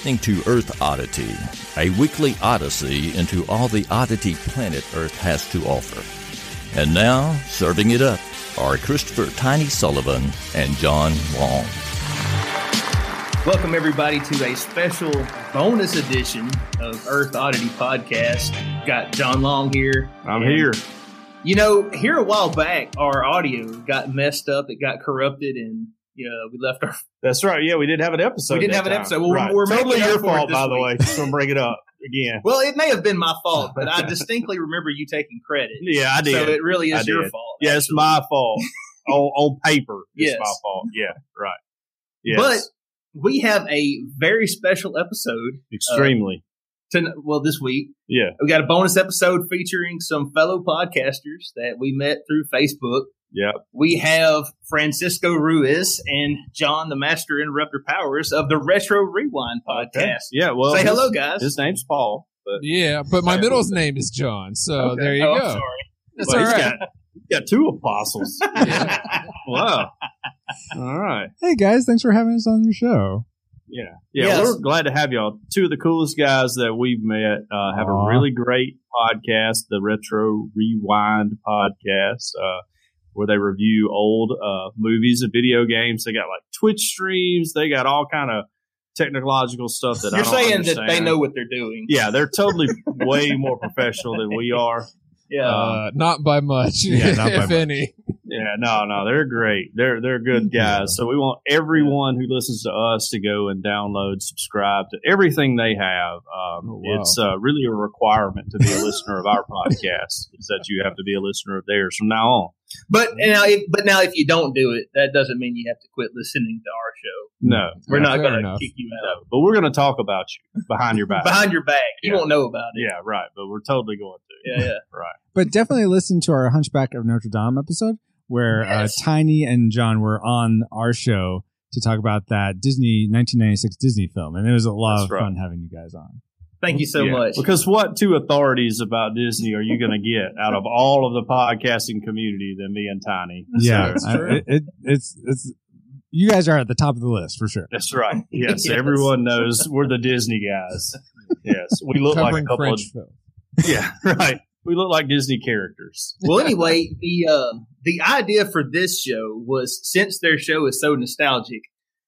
listening to Earth Oddity, a weekly odyssey into all the oddity planet Earth has to offer. And now, serving it up are Christopher Tiny Sullivan and John Long. Welcome, everybody, to a special bonus edition of Earth Oddity Podcast. Got John Long here. I'm here. You know, here a while back, our audio got messed up. It got corrupted, and you uh, we left our. That's right. Yeah, we didn't have an episode. We didn't have an time. episode. Well, right. we're totally your fault, by the way. Just gonna bring it up again. Well, it may have been my fault, but I distinctly remember you taking credit. Yeah, I did. So it really is your fault. yeah, it's my fault. on, on paper, it's Yes. my fault. Yeah, right. Yes. But we have a very special episode. Uh, extremely. To, well, this week yeah. we got a bonus episode featuring some fellow podcasters that we met through Facebook. Yep. We have Francisco Ruiz and John, the Master Interrupter Powers of the Retro Rewind podcast. Yeah. Well, Say his- hello, guys. His name's Paul, but Yeah, but my middle name is John, so there you Oh, I'm go. sorry. That's but all he's right. got, he's got two apostles. wow. All right. Hey guys, thanks for having us on your show. Yeah. Yeah. Yes. We're glad to have y'all. Two of the coolest guys that we've met uh, have Aw. a really great podcast, the Retro Rewind podcast, uh, where they review old uh, movies and video games. They got like Twitch streams. They got all kind of technological stuff that You're don't saying that they know what they're doing. Yeah, they're totally way more professional than we are. Yeah. Uh, not by much, Yeah, not by if much. any. Yeah, no, no, they're great. They're they're good Thank you. guys. So we want everyone who listens to us to go and download, subscribe to everything they have. Um, Oh, wow. It's uh, really a requirement to be a listener of our podcast. Is that you have to be a listener of theirs from now on. But now, if, but now, if you don't do it, that doesn't mean you have to quit listening to our show. No, We're Yeah, not going to kick you out no, but we're going to talk about you behind your back. behind your back. You Yeah. won't know about it. yeah, right. But we're totally going to. Yeah, yeah. right. But definitely listen to our Hunchback of Notre Dame episode where Yes. uh, Tiny and John were on our show to talk about that Disney 1996 Disney film, and it was a lot That's of right. fun having you guys on. Thank you so Yeah, much. Because what two authorities about Disney are you going to get out of all of the podcasting community than me and Tiny? yeah, So- I- it, it, it's it's you guys are at the top of the list for sure. That's right. Yes, Yes. everyone knows we're the Disney guys. Yes, we look like a couple French of film. yeah, right. We look like Disney characters. well, anyway, the uh, the idea for this show was since their show is so nostalgic,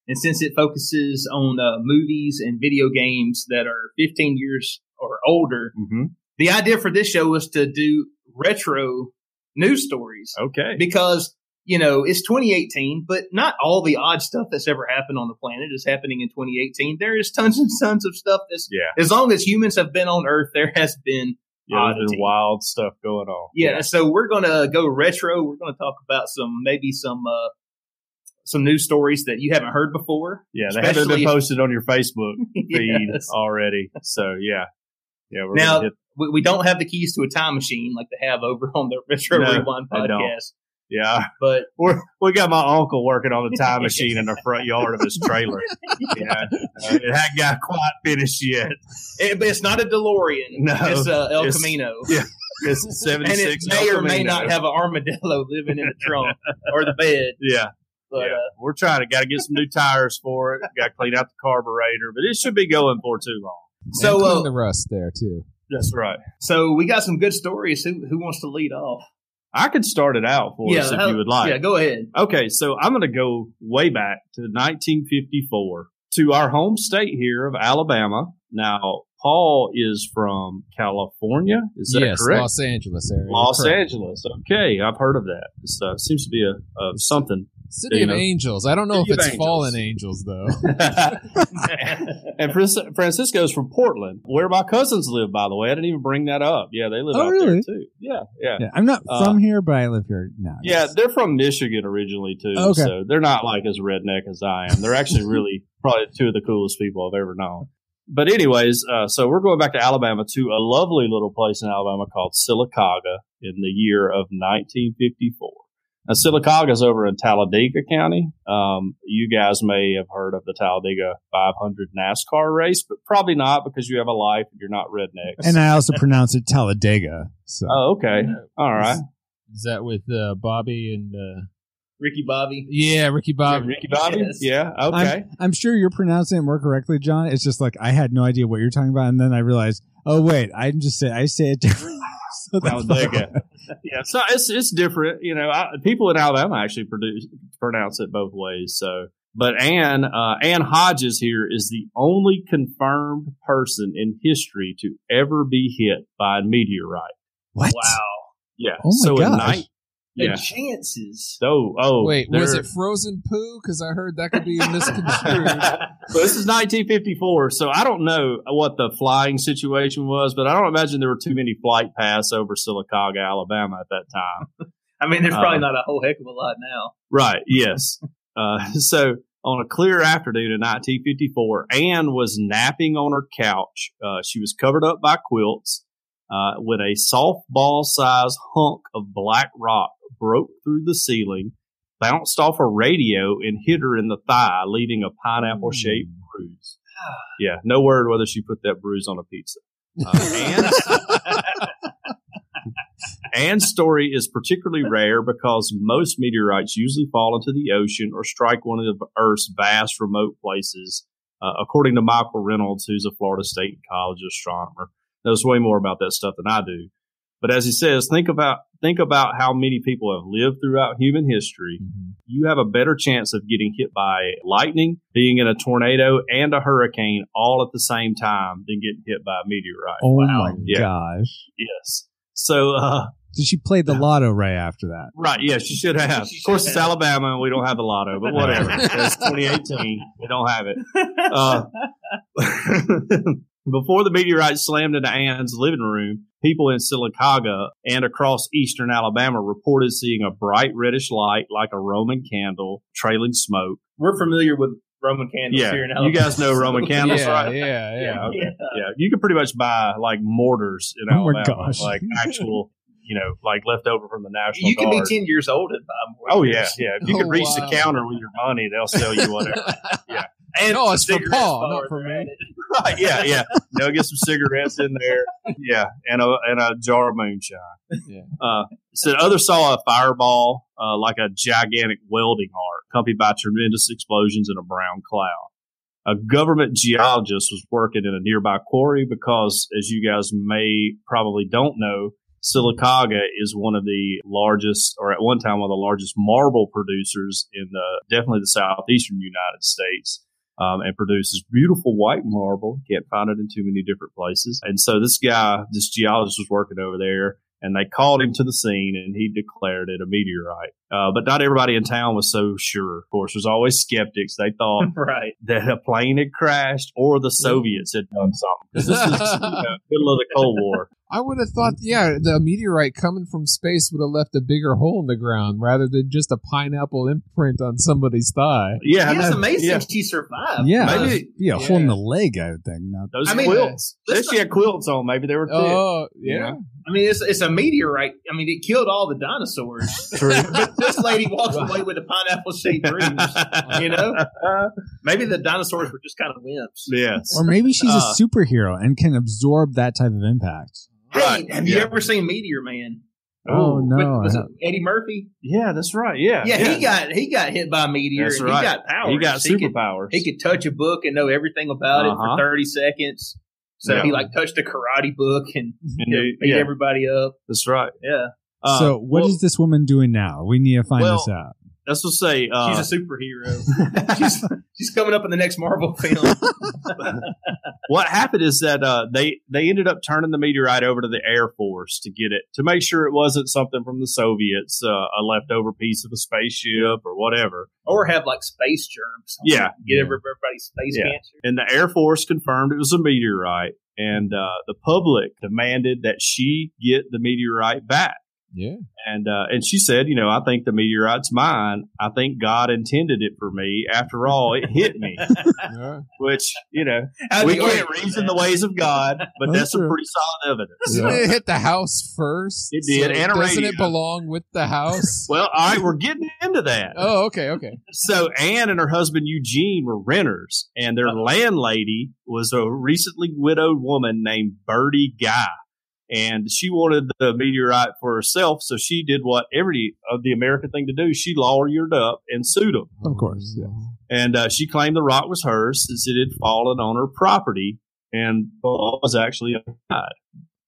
and since it focuses on uh, movies and video games that are 15 years or older, Mm-hmm. the idea for this show was to do retro news stories Okay. because you know it's 2018, but not all the odd stuff that's ever happened on the planet is happening in 2018. There is tons and tons of stuff that's Yeah. as long as humans have been on Earth, there has been Yeah, there's wild stuff going on. yeah, so we're gonna go retro. We're gonna talk about some maybe some uh some news stories that you haven't heard before. Yeah, they haven't been posted on your Facebook feed Yes. already. So yeah. Yeah, we're Now we, we don't have the keys to a time machine like they have over on the Retro No, Rewind podcast. yeah. But We're, we got my uncle working on the time machine in the front yard of his trailer. yeah. Uh, it hadn't got quite finished yet. it, but it's not a DeLorean. No, it's uh, El it's- Camino. yeah, It's and 76 it may El or may not have an armadillo living in the trunk or the bed. Yeah. But yeah. uh, we're trying to got to get some new tires for it. Got to clean out the carburetor, but it should be going for too long. so and clean uh, the rust there too. That's right. so we got some good stories. Who who wants to lead off? I could start it out for us if how- you would like. Yeah, go ahead. Okay, so I'm going to go way back to 1954 to our home state here of Alabama. Now, Paul is from California. Is that yes, correct? Los Angeles area. Los Correct. Angeles. Okay, I've heard of that. This uh, seems to be a, a something City You of know. Angels. I don't know City if it's Angels. fallen angels though. and Francis- Francisco's from Portland, where my cousins live. By the way, I didn't even bring that up. Yeah, they live Oh, out really? there too. Yeah, yeah, Yeah, I'm not Uh, from here, but I live here now. yeah. They're from Michigan originally too, Okay. so they're not like as redneck as I am. They're actually really probably two of the coolest people I've ever known. But anyways, uh, so we're going back to Alabama to a lovely little place in Alabama called Sylacauga in the year of 1954. Now, Sylacauga is over in Talladega County. Um, you guys may have heard of the Talladega 500 NASCAR race, but probably not because you have a life and you're not rednecks. And I also pronounce it Talladega. So oh, okay. All right. Is that with uh, Bobby and uh, Ricky Bobby. yeah, Ricky Bobby? Ricky Bobby? Yes. Yeah. Okay. I'm, I'm sure you're pronouncing it more correctly, John. It's just like I had no idea what you're talking about, and then I realized, oh wait, I'm just say I say it differently. Talladega. yeah. So it's it's different. You know, I, people in Alabama actually produce pronounce it both ways. So, but Ann uh, Ann Hodges here is the only confirmed person in history to ever be hit by a meteorite. what? Wow. Yeah. Oh my so in gosh. night. The Yeah. chances. Oh, oh. Wait, was it frozen poo? Because I heard that could be misconstrued. so this is 1954. So I don't know what the flying situation was, but I don't imagine there were too many flight paths over Sylacauga, Alabama at that time. I mean, there's probably Uh, not a whole heck of a lot now. Right. Yes. uh, so on a clear afternoon in 1954, Ann was napping on her couch. Uh, she was covered up by quilts uh, when a softball-sized hunk of black rock broke through the ceiling, bounced off a radio, and hit her in the thigh, leaving a pineapple-shaped bruise. Yeah. No word whether she put that bruise on a pizza. Uh, Ann's- Ann's story is particularly rare because most meteorites usually fall into the ocean or strike one of Earth's vast remote places. Uh, according to Michael Reynolds, who's a Florida State College astronomer, knows way more about that stuff than I do. But as he says, think about think about how many people have lived throughout human history. You have a better chance of getting hit by lightning, being in a tornado, and a hurricane all at the same time than getting hit by a meteorite. Oh Wow. my Yeah. gosh! Yes. So, uh, Did she play the lotto right after that? Right. Yes, she should have. She of course, should it's have. Alabama, and we don't have the lotto, but whatever. it's 2018. We don't have it. Uh, before the meteorite slammed into Ann's living room, people in Sylacauga and across eastern Alabama reported seeing a bright reddish light like a Roman candle trailing smoke. We're familiar with Roman candles Yeah, here in you guys know Roman candles, yeah, right? yeah, yeah, okay. Yeah. Yeah, you can pretty much buy like mortars in Oh my Alabama, gosh. like actual, you know, like left over from the National You can be 10 years old and buy more. Oh yeah, yeah. If you Oh, could reach wow. the counter with your money, they'll sell you whatever. Yeah. And No, some it's for Paul, not we're for me. right? Yeah, yeah. They'll get some cigarettes in there. Yeah, and a and a jar of moonshine. Yeah. Uh, said others saw a fireball uh, like a gigantic welding arc, accompanied by tremendous explosions and a brown cloud. A government geologist was working in a nearby quarry because, as you guys may probably don't know, Sylacauga is one of the largest, or at one time one of the largest marble producers in the definitely the southeastern United States, um, and produces beautiful white marble. Can't find it in too many different places. And so this guy, this geologist, was working over there, and they called him to the scene, and he declared it a meteorite. Uh, but not everybody in town was so sure. Of course, there's always skeptics. They thought Right. that a plane had crashed or the Soviets had done something. 'Cause this is you know, middle of the Cold War. I would have thought, yeah, the meteorite coming from space would have left a bigger hole in the ground rather than just a pineapple imprint on somebody's thigh. Yeah, I Yeah, it's know. amazing Yeah. she survived. Yeah, Maybe- be a yeah. hole in the leg, I would think. Not Those I mean, quilts. If let's she had quilts on, maybe they were thick. Oh, You yeah. know? I mean, it's, it's a meteorite. I mean, it killed all the dinosaurs. True. but this lady walks away with a pineapple shaped bruise. You know? Maybe the dinosaurs were just kind of wimps. yes. or maybe she's Uh, a superhero and can absorb that type of impact. Hey, Right, have you ever seen Meteor Man? Oh, no, With- was it Eddie Murphy? Yeah, that's right. Yeah. Yeah, he got he got hit by a meteor. That's right. He got powers. He got superpowers. he could touch a book and know everything about it Uh-huh. for thirty seconds. So Yeah. he like touched a karate book and And you know, he- beat yeah, everybody up. that's right. Yeah. Uh, so, what is well, this woman doing now? We need to find well, this out. That's what just say uh, she's a superhero. she's she's coming up in the next Marvel film. what happened is that uh, they they ended up turning the meteorite over to the Air Force to get it to make sure it wasn't something from the Soviets, uh, a leftover piece of a spaceship or whatever. or have like space germs. Yeah. Get everybody space Yeah. cancer. And the Air Force confirmed it was a meteorite, and uh, the public demanded that she get the meteorite back. Yeah. And uh, and she said, you know, I think the meteorite's mine. I think God intended it for me. After all, it hit me. Yeah. Which you know, How'd we can't it? reason the ways of God, but That's that's some true. pretty solid evidence. Doesn't Yeah. it hit the house first? It did, and a doesn't radio. it belong with the house? Well, all right, we're getting into that. oh, okay, okay. So Ann and her husband Eugene were renters, and their landlady was a recently widowed woman named Bertie Guy. And she wanted the meteorite for herself, so she did what every of the American thing to do. She lawyered up and sued them. Of course, yeah. And uh, she claimed the rock was hers since it had fallen on her property, and the law was actually applied.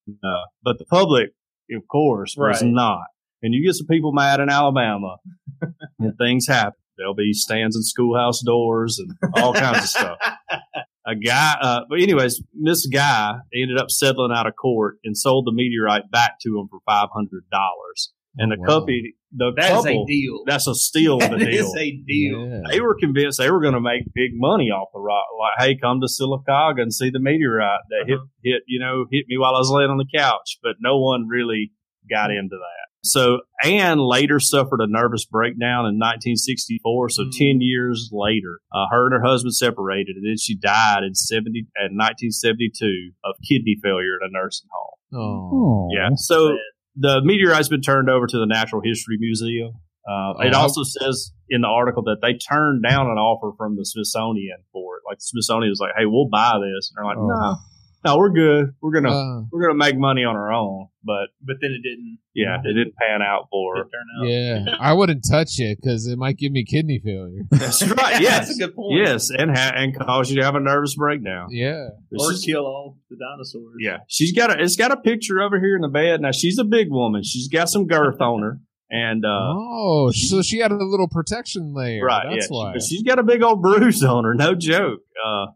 Uh, but the public, of course, was Right. not. And you get some people mad in Alabama, and things happen. There'll be stands in schoolhouse doors and all kinds of stuff. A guy, uh, but anyways, this Guy ended up settling out of court and sold the meteorite back to him for five hundred dollars. And the Oh, wow. company, the That is couple, a deal. that's a steal of That the deal a deal. Yeah. they were convinced they were going to make big money off the rock. Like, hey, come to Sylacauga and see the meteorite that hit, Uh-huh. hit, you know, hit me while I was laying on the couch. But no one really got Mm-hmm. into that. So Ann later suffered a nervous breakdown in 1964. So Mm. 10 years later, uh, her and her husband separated, and then she died in 70 at 1972 of kidney failure at a nursing home. Oh. Yeah. So the meteorite's been turned over to the Natural History Museum. Uh, it also says in the article that they turned down an offer from the Smithsonian for it. Like the Smithsonian was like, "Hey, we'll buy this," and they're like, Oh. "No, no, we're good. We're gonna Uh, we're gonna make money on our own." But But then it didn't. yeah, it didn't pan out for her. out. yeah, I wouldn't touch it because it might give me kidney failure. That's right. Yes, That's a good point. yes, and ha- and cause you to have a nervous breakdown. Yeah. But Or she's- kill all the dinosaurs. Yeah, she's got a. It's got a picture over here in the bed. Now she's a big woman. She's got some girth on her, and uh, oh, so she had a little protection layer. right, That's yeah. why. But she's got a big old bruise on her. No joke. Uh,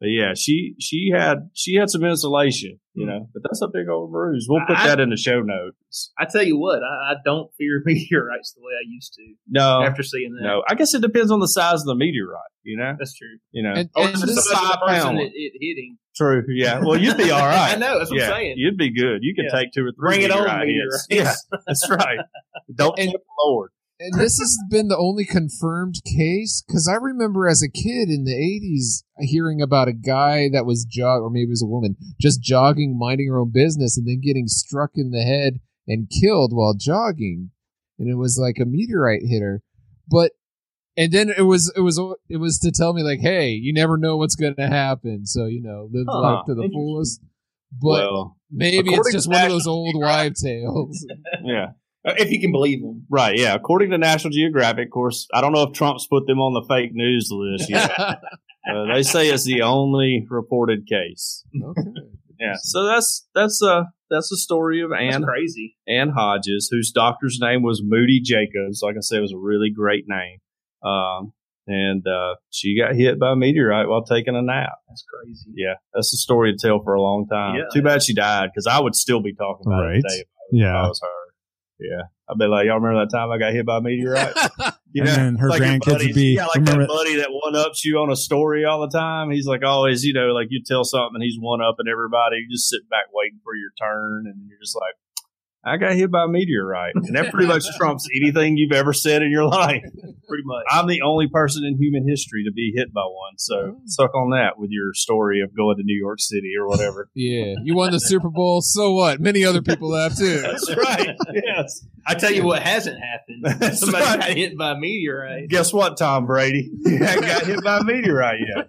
but yeah, she she had she had some insulation, you know. But that's a big old bruise. We'll put I- that in the show notes. I tell you what, I, I don't fear meteorites the way I used to No, after seeing that. no. I guess it depends on the size of the meteorite. You know, That's true. you know. And- Or and the size of the person it, it hitting. True. Yeah. Well, you'd be all right. I know. That's what yeah, I'm saying. you'd be good. You could Yeah. take two or three. Bring it on, meteorite meteorites. Yeah, that's right. Don't And- tempt the Lord. And this has been the only confirmed case because I remember as a kid in the 80s hearing about a guy that was jog or maybe it was a woman just jogging minding her own business and then getting struck in the head and killed while jogging. And it was like a meteorite hit her. But and then it was it was it was to tell me like hey you never know what's going to happen. So you know live Huh, life to the fullest. But well, maybe it's just one of those old wives tales. Yeah. Uh, If you can believe them. Right, yeah. According to National Geographic, of course, I don't know if Trump's put them on the fake news list yet. uh, they say it's the only reported case. okay Yeah, so that's that's uh that's the story of That's Ann crazy. Ann Hodges, whose doctor's name was Moody Jacobs. Like I said, it was a really great name. Um, and uh, she got hit by a meteorite while taking a nap. That's crazy. Yeah, that's the story to tell for a long time. Yeah. Too bad she died because I would still be talking about Right. it today if I Yeah. was her. Yeah, I'd be like, y'all remember that time I got hit by a meteorite? You And her like grandkids would be- you got like remember- that buddy that one ups you on a story all the time. He's like always, you know, like you tell something and he's one up and everybody. You just sit back waiting for your turn, and you're just like, I got hit by a meteorite, and that pretty much trumps anything you've ever said in your life. Pretty much. I'm the only person in human history to be hit by one, so suck on that with your story of going to New York City or whatever. Yeah, you won the Super Bowl. So what? Many other people have too. That's right. Yes. I tell you what hasn't happened. That's Somebody right. got hit by a meteorite. Guess what, Tom Brady? You got hit by a meteorite yet.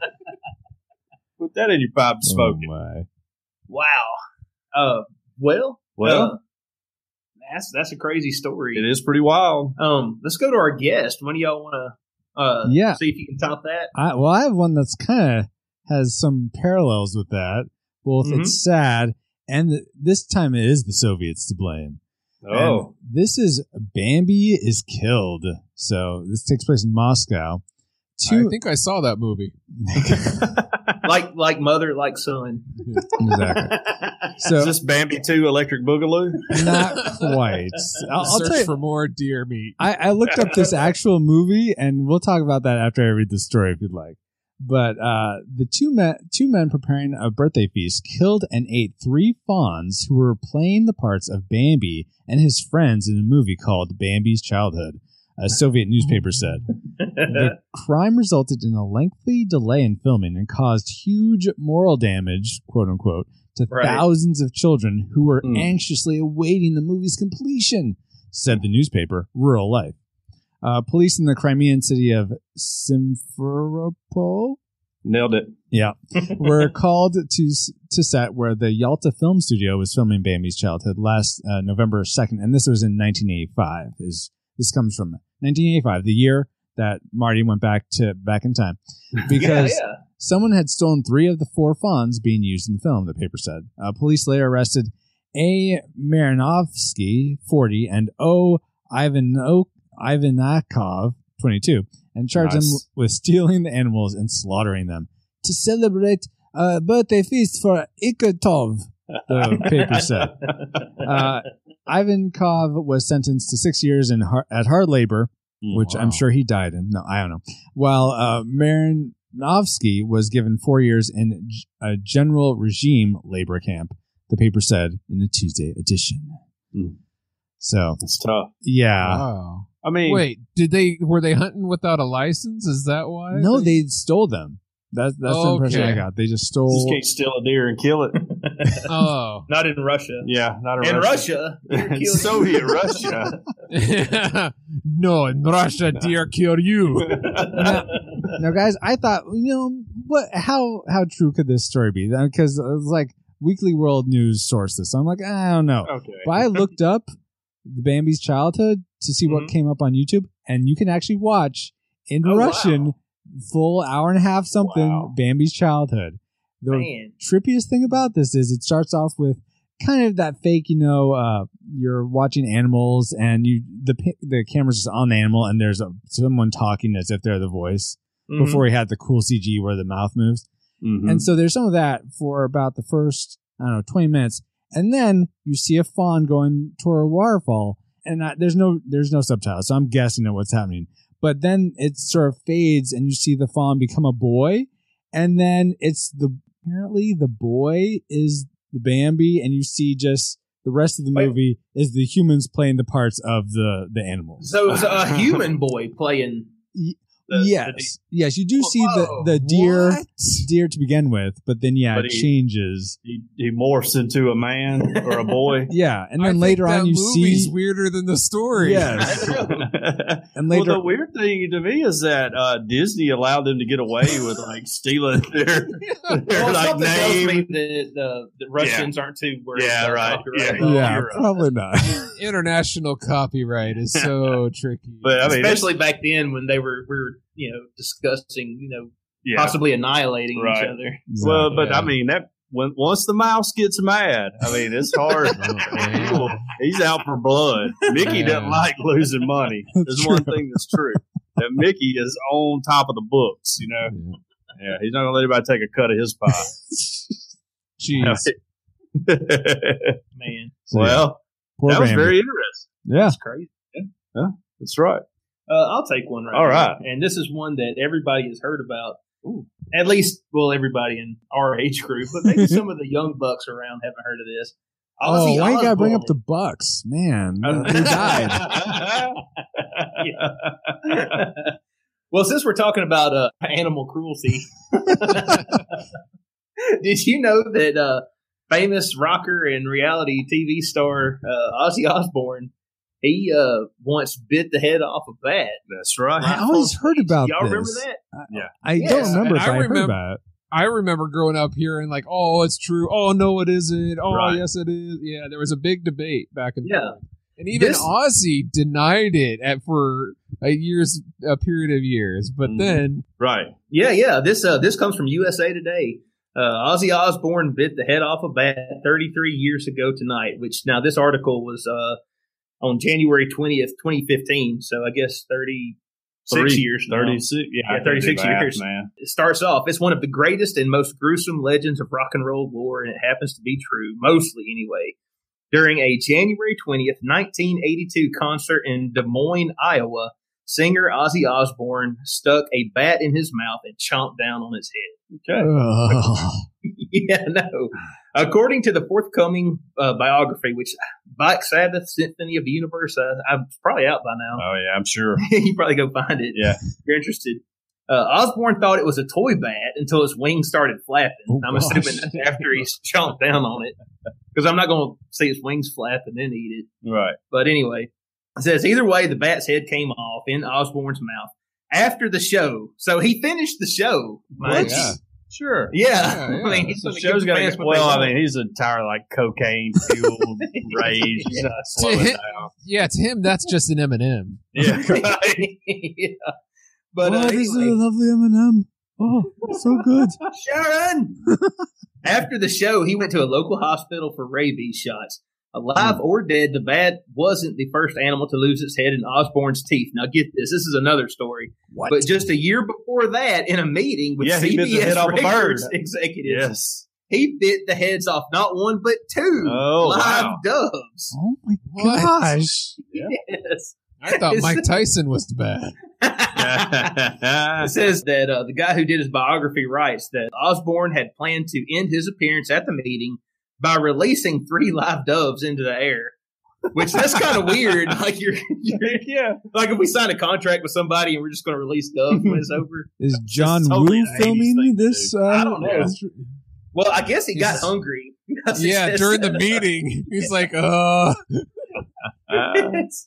Put that in your pipe and smoke it. Oh, my. Wow. Uh, well, Well, uh, that's that's a crazy story. it is pretty wild. Um, let's go to our guest. When do y'all want to? Uh, Yeah. See if you can top that. I, well, I have one that's kind of has some parallels with that. Both Mhm. it's sad, and th- this time it is the Soviets to blame. Oh, And this is Bambi is killed. So this takes place in Moscow. I think I saw that movie. like like mother, like son. exactly. is So this Bambi two Electric Boogaloo? not quite. I'll, I'll Search tell you. for more deer meat. I, I looked up this actual movie, and we'll talk about that after I read the story, if you'd like. But uh, the two men, two men preparing a birthday feast, killed and ate three fawns who were playing the parts of Bambi and his friends in a movie called Bambi's Childhood. A Soviet newspaper said the crime resulted in a lengthy delay in filming and caused huge moral damage, quote unquote, to Right. thousands of children who were Mm. anxiously awaiting the movie's completion, said the newspaper Rural Life. Uh, police in the Crimean city of Simferopol Nailed it. yeah, were called to to set where the Yalta Film Studio was filming Bambi's childhood last uh, November second, and this was in 1985. Is this comes from 1985, the year that Marty went back to back in time, because yeah, yeah. someone had stolen three of the four fawns being used in the film. The paper said. Uh, police later arrested A. Marinovsky, 40, and O. Ivano- Ivanakov, 22, and charged them with stealing the animals and slaughtering them to celebrate a birthday feast for Ikotov. The paper said. Uh, Ivankov was sentenced to six years in har- at hard labor, which I'm sure he died in. No, I don't know. While uh, Marinovsky was given four years in g- a general regime labor camp, the paper said in the Tuesday edition. Hmm. So, It's tough. yeah. Wow. I mean, Wait, did they were they hunting without a license? Is that why? No, they stole them. That's that's the impression I got. They just stole. just can't steal a deer and kill it. Oh, Not in Russia. yeah, not In Russia. In Russia, In Soviet Russia. no! In Russia, deer kill you. now, guys, I thought you know what? How how true could this story be? Because it's like Weekly World News sourced this. So I'm like, I don't know. Okay. But I looked up the Bambi's childhood to see what Mhm. came up on YouTube, and you can actually watch in Oh, Russian wow. Full hour and a half something Wow. Bambi's childhood. The Man. trippiest thing about this is it starts off with kind of that fake, you know, uh, you're watching animals and you the the camera's just on the animal and there's a someone talking as if they're the voice Mhm. before he had the cool CG where the mouth moves. Mhm. And so there's some of that for about the first, I don't know, 20 minutes. And then you see a fawn going toward a waterfall and I, there's no, there's no subtitles. So I'm guessing at what's happening. But then it sort of fades and you see the fawn become a boy. And then it's the, apparently the boy is the Bambi and you see just the rest of the Wait. movie is the humans playing the parts of the, the animals. So it's a human boy playing. Y- the- yes. yes. You do see the, the deer, what? deer to begin with, but then yeah, But it he- changes. he, he morphs into a man or a boy. Yeah, and I then think later that on you movie's see weirder than the story. Yes. and well, later the weird thing to me is that uh, Disney allowed them to get away with like stealing their, their Well, like something tells name. me that the, the Russians aren't too worried. Yeah, about right. copyright. Yeah. yeah, probably not. International copyright is so tricky. But I mean, Especially back then when they were we were you know discussing you know yeah. possibly annihilating each Right. other. Well, but Yeah. I mean that when once the mouse gets mad, I mean it's hard. Yeah. He's out for blood. Mickey Yeah. doesn't like losing money. There's one thing that's true that Mickey is on top of the books. You know, yeah, he's not gonna let anybody take a cut of his pie. Jeez. Man, well, Poor that was Bambi. very interesting. yeah. that's crazy. Yeah. That's right. Uh, I'll take one right All now. right. And this is one that everybody has heard about. At least, well, everybody in our age group, but maybe some of the young bucks around haven't heard of this. Oh, Ozzy why you gotta bring up the Bucks, man? Who died? well, since we're talking about uh, animal cruelty, did you know that uh, famous rocker and reality TV star uh, Ozzy Osbourne he uh, once bit the head off a bat? That's right. I always heard about Y'all remember this. that? I Yes, don't remember and if I I, heard remember- about it. I remember growing up hearing like, "Oh, it's true. Oh, no, it isn't. Oh, Right. yes, it is." Yeah, there was a big debate back and Yeah. forth, and even This- Ozzy denied it at for a years, a period of years. But Mhm. then, Right. Yeah, yeah. This uh, this comes from USA Today. Uh, Ozzy Osbourne bit the head off a bat 33 years ago tonight. Which now this article was uh, on January 20th, 2015. So I guess 36 Three- years now. 36, yeah, Yeah, 36 do math, years. man. It starts off, it's one of the greatest and most gruesome legends of rock and roll lore, and it happens to be true, mostly anyway. During a January 20th, 1982 concert in Des Moines, Iowa, singer Ozzy Osbourne stuck a bat in his mouth and chomped down on his head. Okay. Ugh. yeah, no. According to the forthcoming uh, biography, which Black Sabbath Symphony of the Universe, uh, I'm probably out by now. Oh yeah, I'm sure. you probably go find it. Yeah. if you're interested. Uh, Osbourne thought it was a toy bat until his wings started flapping. Oh, I'm gosh. assuming that's after he chomped down on it, because I'm not going to see his wings flap and then eat it. Right. But anyway, it says either way, the bat's head came off in Osbourne's mouth after the show. So he finished the show. Yeah. Sure. Yeah, Yeah, yeah. I mean, he's The gonna show's give got fans to what well. I mean, he's entirely like cocaine fueled rage. He's not slowing hit- down. Yeah, to him, that's just an M&M. Yeah. yeah. But oh, uh, this is a lovely M&M. Oh, so good. Sharon. After the show, he went to a local hospital for rabies shots. Alive Hmm. or dead, the bat wasn't the first animal to lose its head in Osbourne's teeth. Now, get this. This is another story. What? But just a year before that, in a meeting with Yeah, he bit the CBS head off a Records bird. executives, yes. he bit the heads off not one but two Oh, live wow. doves. oh my What? gosh. Yes. I thought Mike Tyson was the bad. It says that uh, the guy who did his biography writes that Osborne had planned to end his appearance at the meeting by releasing three live doves into the air. Which that's kind of weird. Like you're, you're, yeah. like if we sign a contract with somebody and we're just going to release doves when it's over. Is John totally Woo filming thing this? Uh, I don't know. this- Well, I guess he got He's- hungry. Yeah, during the meeting, he's like, uh, Uh,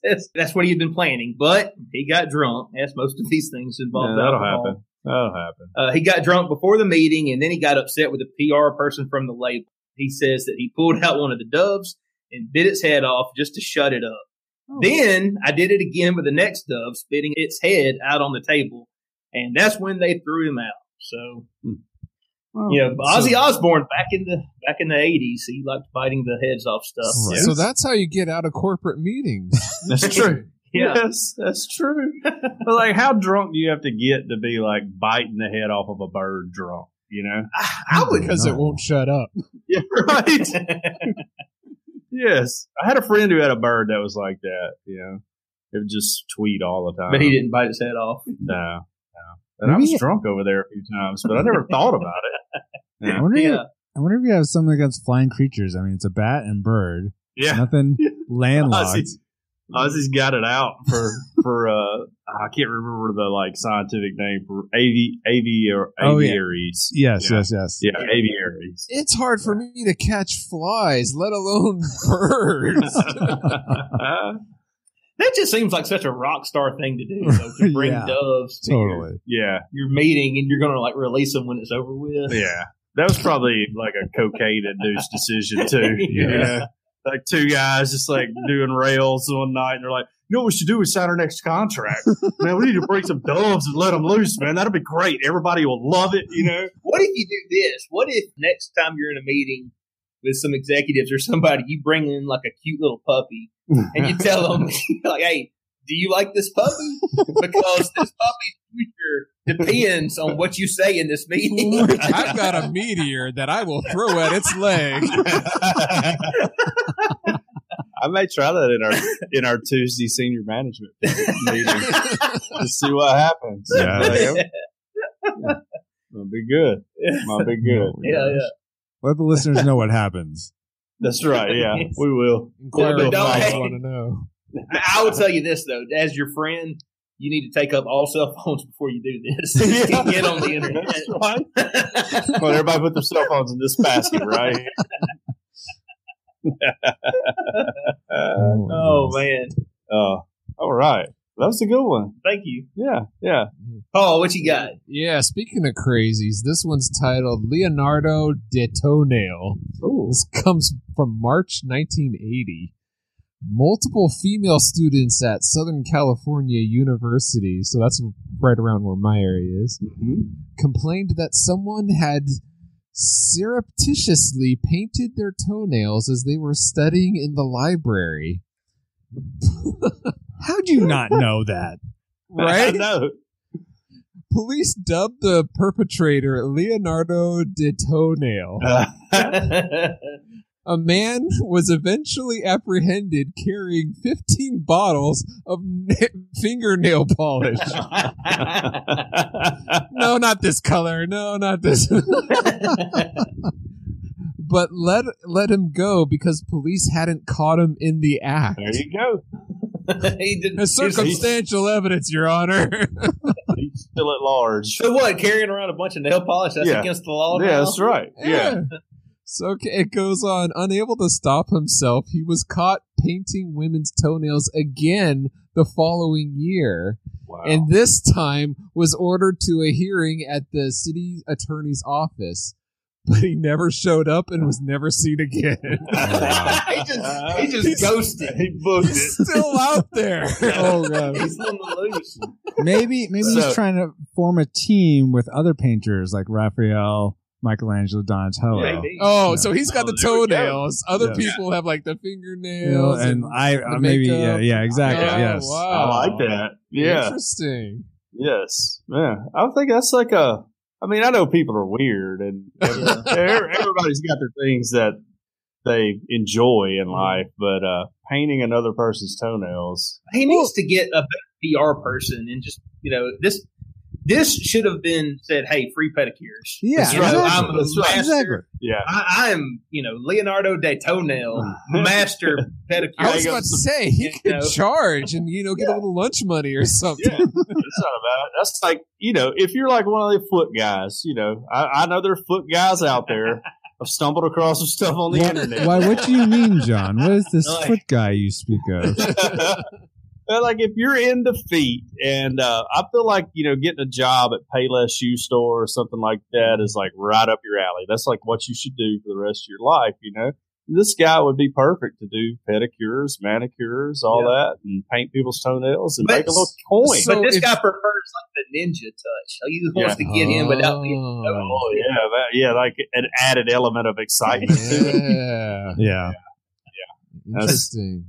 it that's what he had been planning, but he got drunk. As most of these things involve yeah, that'll alcohol. happen. That'll happen. Uh, he got drunk before the meeting, and then he got upset with a PR person from the label. He says that he pulled out one of the doves and bit its head off just to shut it up. Oh. Then I did it again with the next dove, spitting its head out on the table, and that's when they threw him out. So, hmm. Well, you know, Ozzy so- Osbourne back in the back in the eighties, he liked biting the heads off stuff. Right. so that's how you get out of corporate meetings. That's true. Yeah. Yes, that's true. but like, how drunk do you have to get to be like biting the head off of a bird drunk? You know? Ah, I, I would because it won't shut up. Yeah, right. yes, I had a friend who had a bird that was like that. You know, it would just tweet all the time. but he didn't bite his head off. No, no. And I was Maybe- drunk over there a few times, but I never thought about it. I wonder, Yeah. I wonder if you have something against flying creatures. I mean, it's a bat and bird. Yeah. Nothing landlocked. Ozzy's, Ozzy's got it out for for uh I can't remember the like scientific name for avi avi or Oh, yeah. aviaries. Yes, Yeah. yes, yes. Yeah, aviaries. It's hard for me to catch flies, let alone birds. That just seems like such a rock star thing to do, though, to bring Yeah. doves to your, Totally. yeah, your meeting and you're going to like release them when it's over with. yeah. That was probably like a cocaine induced decision too. Yeah. You know? Like two guys just like doing rails one night, and they're like, "You know what we should do is sign our next contract, man. We need to bring some doves and let them loose, man. That'll be great. Everybody will love it, you know." What if you do this? What if next time you're in a meeting with some executives or somebody, you bring in like a cute little puppy and you tell them, like, hey, do you like this puppy? Because this puppy's future depends on what you say in this meeting. I've got a meteor that I will throw at its leg. I may try that in our in our Tuesday senior management meeting to see what happens. Yeah. Like, It'll be good. It'll be oh, good. yeah, yeah. Let the listeners know what happens. That's right. Yeah, we will. Inquiring Don't- minds want to know. I will tell you this though, as your friend, you need to take up all cell phones before you do this. You can't get on the internet. That's right. Well, everybody put their cell phones in this basket, right? oh man, Oh, all right. That was a good one. thank you, Yeah, yeah. Paul. What you got? Yeah, speaking of crazies, this one's titled Leonardo de Toenail. Ooh. This comes from March 1980. Multiple female students at Southern California University, so that's right around where my area is, mm-hmm. complained that someone had surreptitiously painted their toenails as they were studying in the library. How'd you not know that? Right? know. Police dubbed the perpetrator Leonardo de Toenail. A man was eventually apprehended carrying 15 bottles of na- fingernail polish. no, not this color. No, not this. but let let him go because police hadn't caught him in the act. there you go. he did, It's circumstantial evidence, Your Honor. He's still at large. So what? Carrying around a bunch of nail polish? That's Yeah. against the law. Yeah, now? that's right. Yeah. So it goes on. Unable to stop himself, he was caught painting women's toenails again the following year, Wow. and this time was ordered to a hearing at the city attorney's office. But he never showed up and was never seen again. he just he just ghosted. he booked it. He's still out there. Oh god. He's on the loose. Maybe maybe So- he's trying to form a team with other painters like Raphael, Michelangelo, Donatello. Maybe. Oh, so he's got Oh, the there we go. toenails. Other Yeah. people have like the You know, fingernails and I the uh, maybe yeah makeup. yeah exactly Oh, yes. wow. I like that. Yeah. Interesting. Yes. Yeah. I think that's like a. I mean, I know people are weird, and everybody's got their things that they enjoy in life, but uh, painting another person's toenails. He needs to get a PR person and just you know this. This should have been said. Hey, free pedicures. Yeah, You know, exactly. I'm a That's right. master. Exactly. Yeah. I, I am, you know, Leonardo de Toenail, master pedicure. I was about to say he could know. charge and you know get a little lunch money or something. Yeah, it's not about. That's like you know, if you're like one of the foot guys, you know, I, I know there are foot guys out there. I've stumbled across some stuff on the Why, internet. why? What do you mean, John? What is this Like- foot guy you speak of? But, like if you're in defeat, and uh, I feel like you know, getting a job at Payless Shoe Store or something like that is like right up your alley. That's like what you should do for the rest of your life. You know, this guy would be perfect to do pedicures, manicures, all that, and paint people's toenails and But make a little coin. so- but this guy prefers like the ninja touch. He wants Yeah. to get in without being. Oh. Oh yeah, that, yeah, like an added element of excitement to it. Yeah. Yeah. Interesting.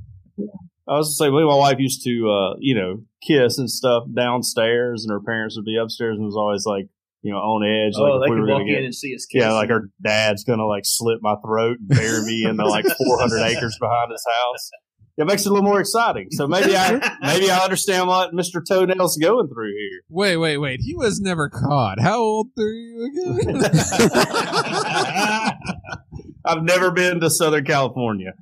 I was gonna say, me my wife used to, uh, you know, kiss and stuff downstairs, and her parents would be upstairs, and was always like, you know, on edge, Oh, like they we can were walk gonna get, in and see us. Kiss. yeah, like her dad's gonna like slit my throat and bury me in the like 400 acres behind his house. It makes it a little more exciting. So maybe I maybe I understand what Mister Toenail's going through here. Wait, wait, wait. He was never caught. How old are you again? I've never been to Southern California.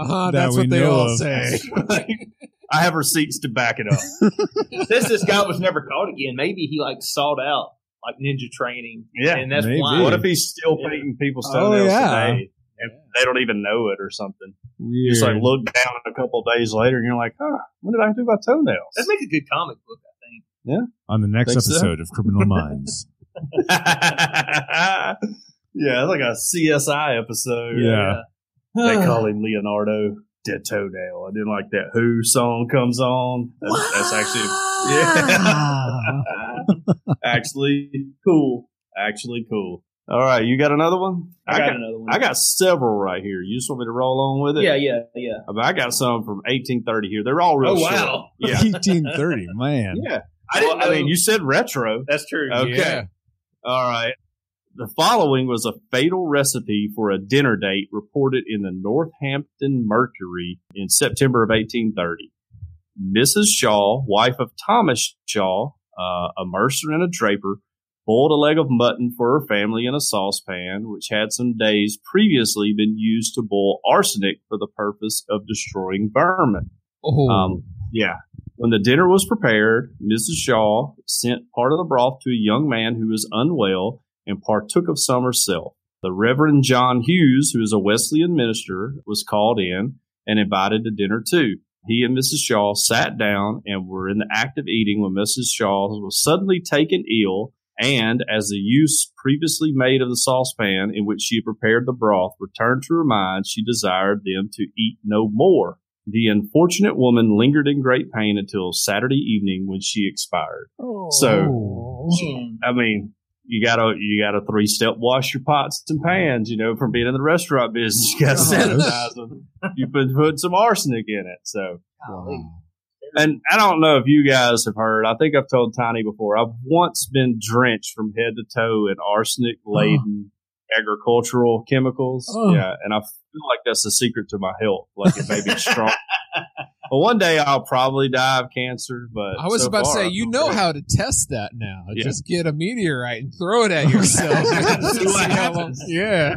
Uh-huh, That that's what they all of. say. I have receipts to back it up. Since this guy was never caught again, maybe he like sought out like ninja training. Yeah, and that's maybe. why. What if he's still Yeah. painting people's Oh, toenails yeah. today and they don't even know it or something? Weird. Just like look down a couple of days later and you're like, huh, when did I do my toenails? That'd make a good comic book, I think. Yeah. On the next Think so? episode of Criminal Minds. yeah, it's like a CSI episode. Yeah. They call him Leonardo Dead Toenail. And then like that Who song comes on. That's, that's actually yeah. actually cool. Actually cool. All right, you got another one? I got, another one. I got several right here. You just want me to roll on with it? Yeah, yeah, yeah. I, mean, I got some from 1830 here. They're all real Oh, short. wow. Yeah. 1830, man. yeah. I didn't Well, I mean, um, you said retro. That's true. Okay. Yeah. All right. The following was a fatal recipe for a dinner date reported in the Northampton Mercury in September of 1830. Mrs. Shaw, wife of Thomas Shaw, uh, a mercer and a draper, boiled a leg of mutton for her family in a saucepan, which had some days previously been used to boil arsenic for the purpose of destroying vermin. Oh. Um, yeah. When the dinner was prepared, Mrs. Shaw sent part of the broth to a young man who was unwell and partook of some herself. The Reverend John Hughes, who is a Wesleyan minister, was called in and invited to dinner too. He and Mrs. Shaw sat down and were in the act of eating when Mrs. Shaw was suddenly taken ill, and as the use previously made of the saucepan in which she had prepared the broth returned to her mind, she desired them to eat no more. The unfortunate woman lingered in great pain until Saturday evening when she expired. So, Hmm. I mean, you gotta you gotta three step wash your pots and pans. You know, from being in the restaurant business, you gotta oh, sanitize them. You put put some arsenic in it. So, and I don't know if you guys have heard. I think I've told Tiny before. I've once been drenched from head to toe in arsenic laden agricultural chemicals. Oh. Yeah, and I feel like that's the secret to my health. Like it may be strong. But one day I'll probably die of cancer. But I was so about far, to say, you know how to test that now. Yeah. Just get a meteorite and throw it at yourself. See what how long- happens. yeah.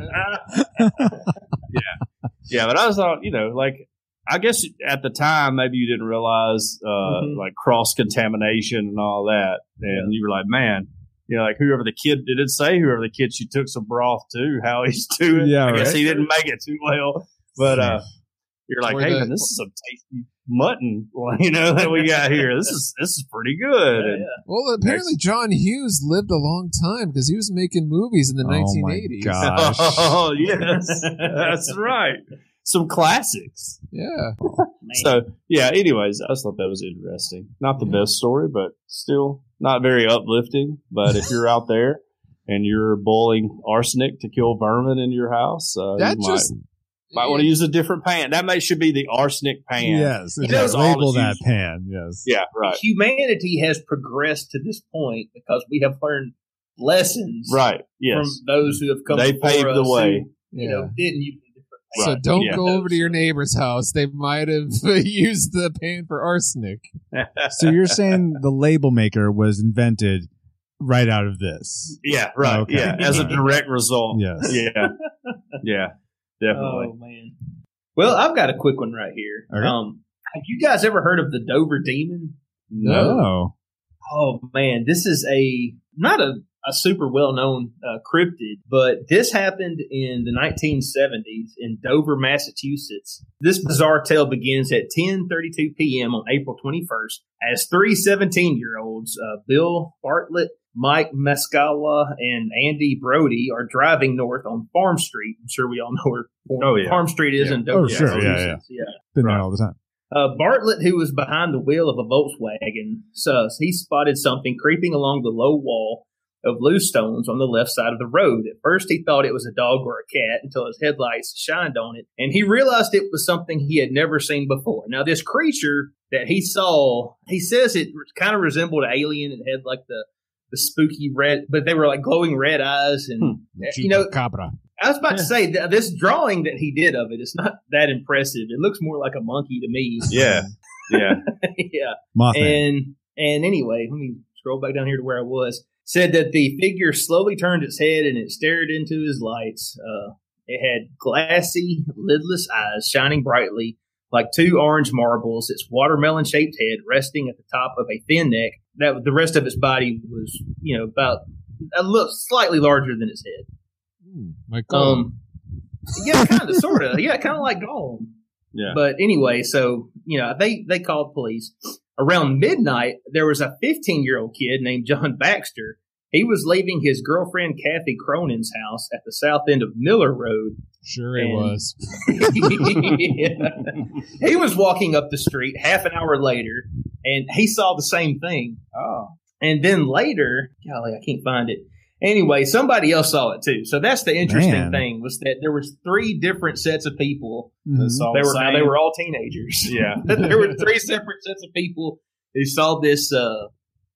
Yeah, but I was thought, you know, like I guess at the time maybe you didn't realize uh, Mhm. like cross contamination and all that, and you were like, man. You know, like whoever the kid did it say whoever the kid she took some broth to, how he's doing. Yeah, I guess he didn't make it too well. But uh you're like, Or hey the- man, this is some tasty mutton, you know, that we got here. This is this is pretty good. And Well, apparently John Hughes lived a long time because he was making movies in the Oh 1980s. Gosh. oh yes, that's right. Some classics. Yeah. So yeah. Anyways, I just thought that was interesting. Not the Yeah. best story, but still not very uplifting. But if you're out there and you're boiling arsenic to kill vermin in your house, uh, That you just. might, might want to use a different pan. That may should be the arsenic pan. Yes, You yeah, know, it's all label that used. pan. Yes. Yeah. Right. Humanity has progressed to this point because we have learned lessons Right. Yes. from those who have come They before paved the way. Who, you Yeah. know, didn't use a So don't yeah. go over to your neighbor's house. They might have used the paint for arsenic. So you're saying the label maker was invented right out of this? Yeah. Right. Okay. Yeah. As a direct result. Yes. Yeah. Yeah. Definitely. Oh man. Well, I've got a quick one right here. Okay. Um, have you guys ever heard of the Dover Demon? No. Oh man, this is a not a, a super well known uh, cryptid, but this happened in the 1970s in Dover, Massachusetts. This bizarre tale begins at 10:32 p.m. on April 21st as three 17 year olds, uh, Bill Bartlett, Mike Mazzocca, and Andy Brodie, are driving north on Farm Street. I'm sure we all know where Farm, Oh, yeah. Farm Street is Yeah. in Dover, Oh, sure. Yeah, Massachusetts. yeah. Been Right. there all the time. Uh, Bartlett, who was behind the wheel of a Volkswagen, says he spotted something creeping along the low wall of loose stones on the left side of the road. At first, he thought it was a dog or a cat until his headlights shined on it, and he realized it was something he had never seen before. Now, this creature that he saw, he says it kind of resembled an alien. It had like the the spooky red, but they were like glowing red eyes, and hmm. eh, you know, Chupacabra. I was about to say th- this drawing that he did of it. it is not that impressive. It looks more like a monkey to me. Yeah. Yeah. yeah. Mothman. And and anyway, let me scroll back down here to where I was. Said that the figure slowly turned its head and it stared into his lights. Uh, it had glassy, lidless eyes shining brightly like two orange marbles. Its watermelon shaped head resting at the top of a thin neck. That the rest of its body was, you know, about a little slightly larger than its head. Hmm, my God. Um, yeah, kind of, sort of. Yeah, kind of like Gollum. Yeah. But anyway, so you know, they they called police. Around midnight, there was a 15 year old kid named John Baxter. He was leaving his girlfriend Kathy Cronin's house at the south end of Miller Road. sure it and- was. Yeah. He was walking up the street half an hour later, and he saw the same thing. Oh. And then later, golly, I can't find it. Anyway, somebody else saw it too. So that's the interesting Man. thing was that there was three different sets of people. Mhm. Saw They were now they were all teenagers. Yeah. there were three separate sets of people who saw this uh,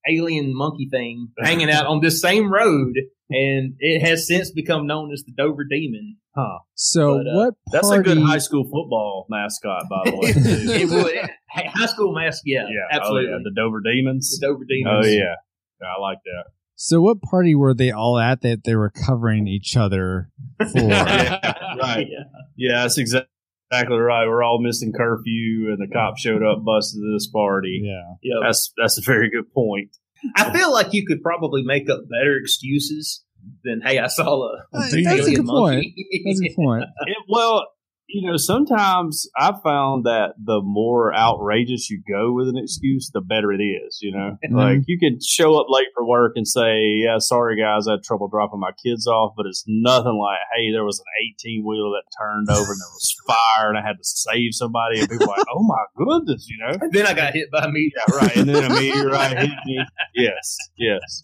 alien monkey thing hanging out on this same road, and it has since become known as the Dover Demon. Huh. So But, uh, what That's a good high school football mascot, by the way. it would hey, high school mascot. yeah, yeah. absolutely. Oh, yeah. The Dover Demons. the Dover Demons. Oh yeah. Yeah, I like that. So what party were they all at that they were covering each other for? Yeah, right. Yeah. Yeah, that's exactly exactly right. We're all missing curfew, and the cop showed up, busted this party. yeah. Yeah. That's that's a very good point. I feel like you could probably make up better excuses than, hey, I saw a, Uh, that's a good monkey. That's a good point. It, well, you know, sometimes I've found that the more outrageous you go with an excuse, the better it is. You know, Mhm. like you could show up late for work and say, "Yeah, sorry guys, I had trouble dropping my kids off," but it's nothing like, "Hey, there was an eighteen wheeler that turned over and there was fire and I had to save somebody," and people are like, "Oh my goodness," you know. And then I got hit by a meteor. Yeah, right. And then a meteorite hit me. Yes, yes.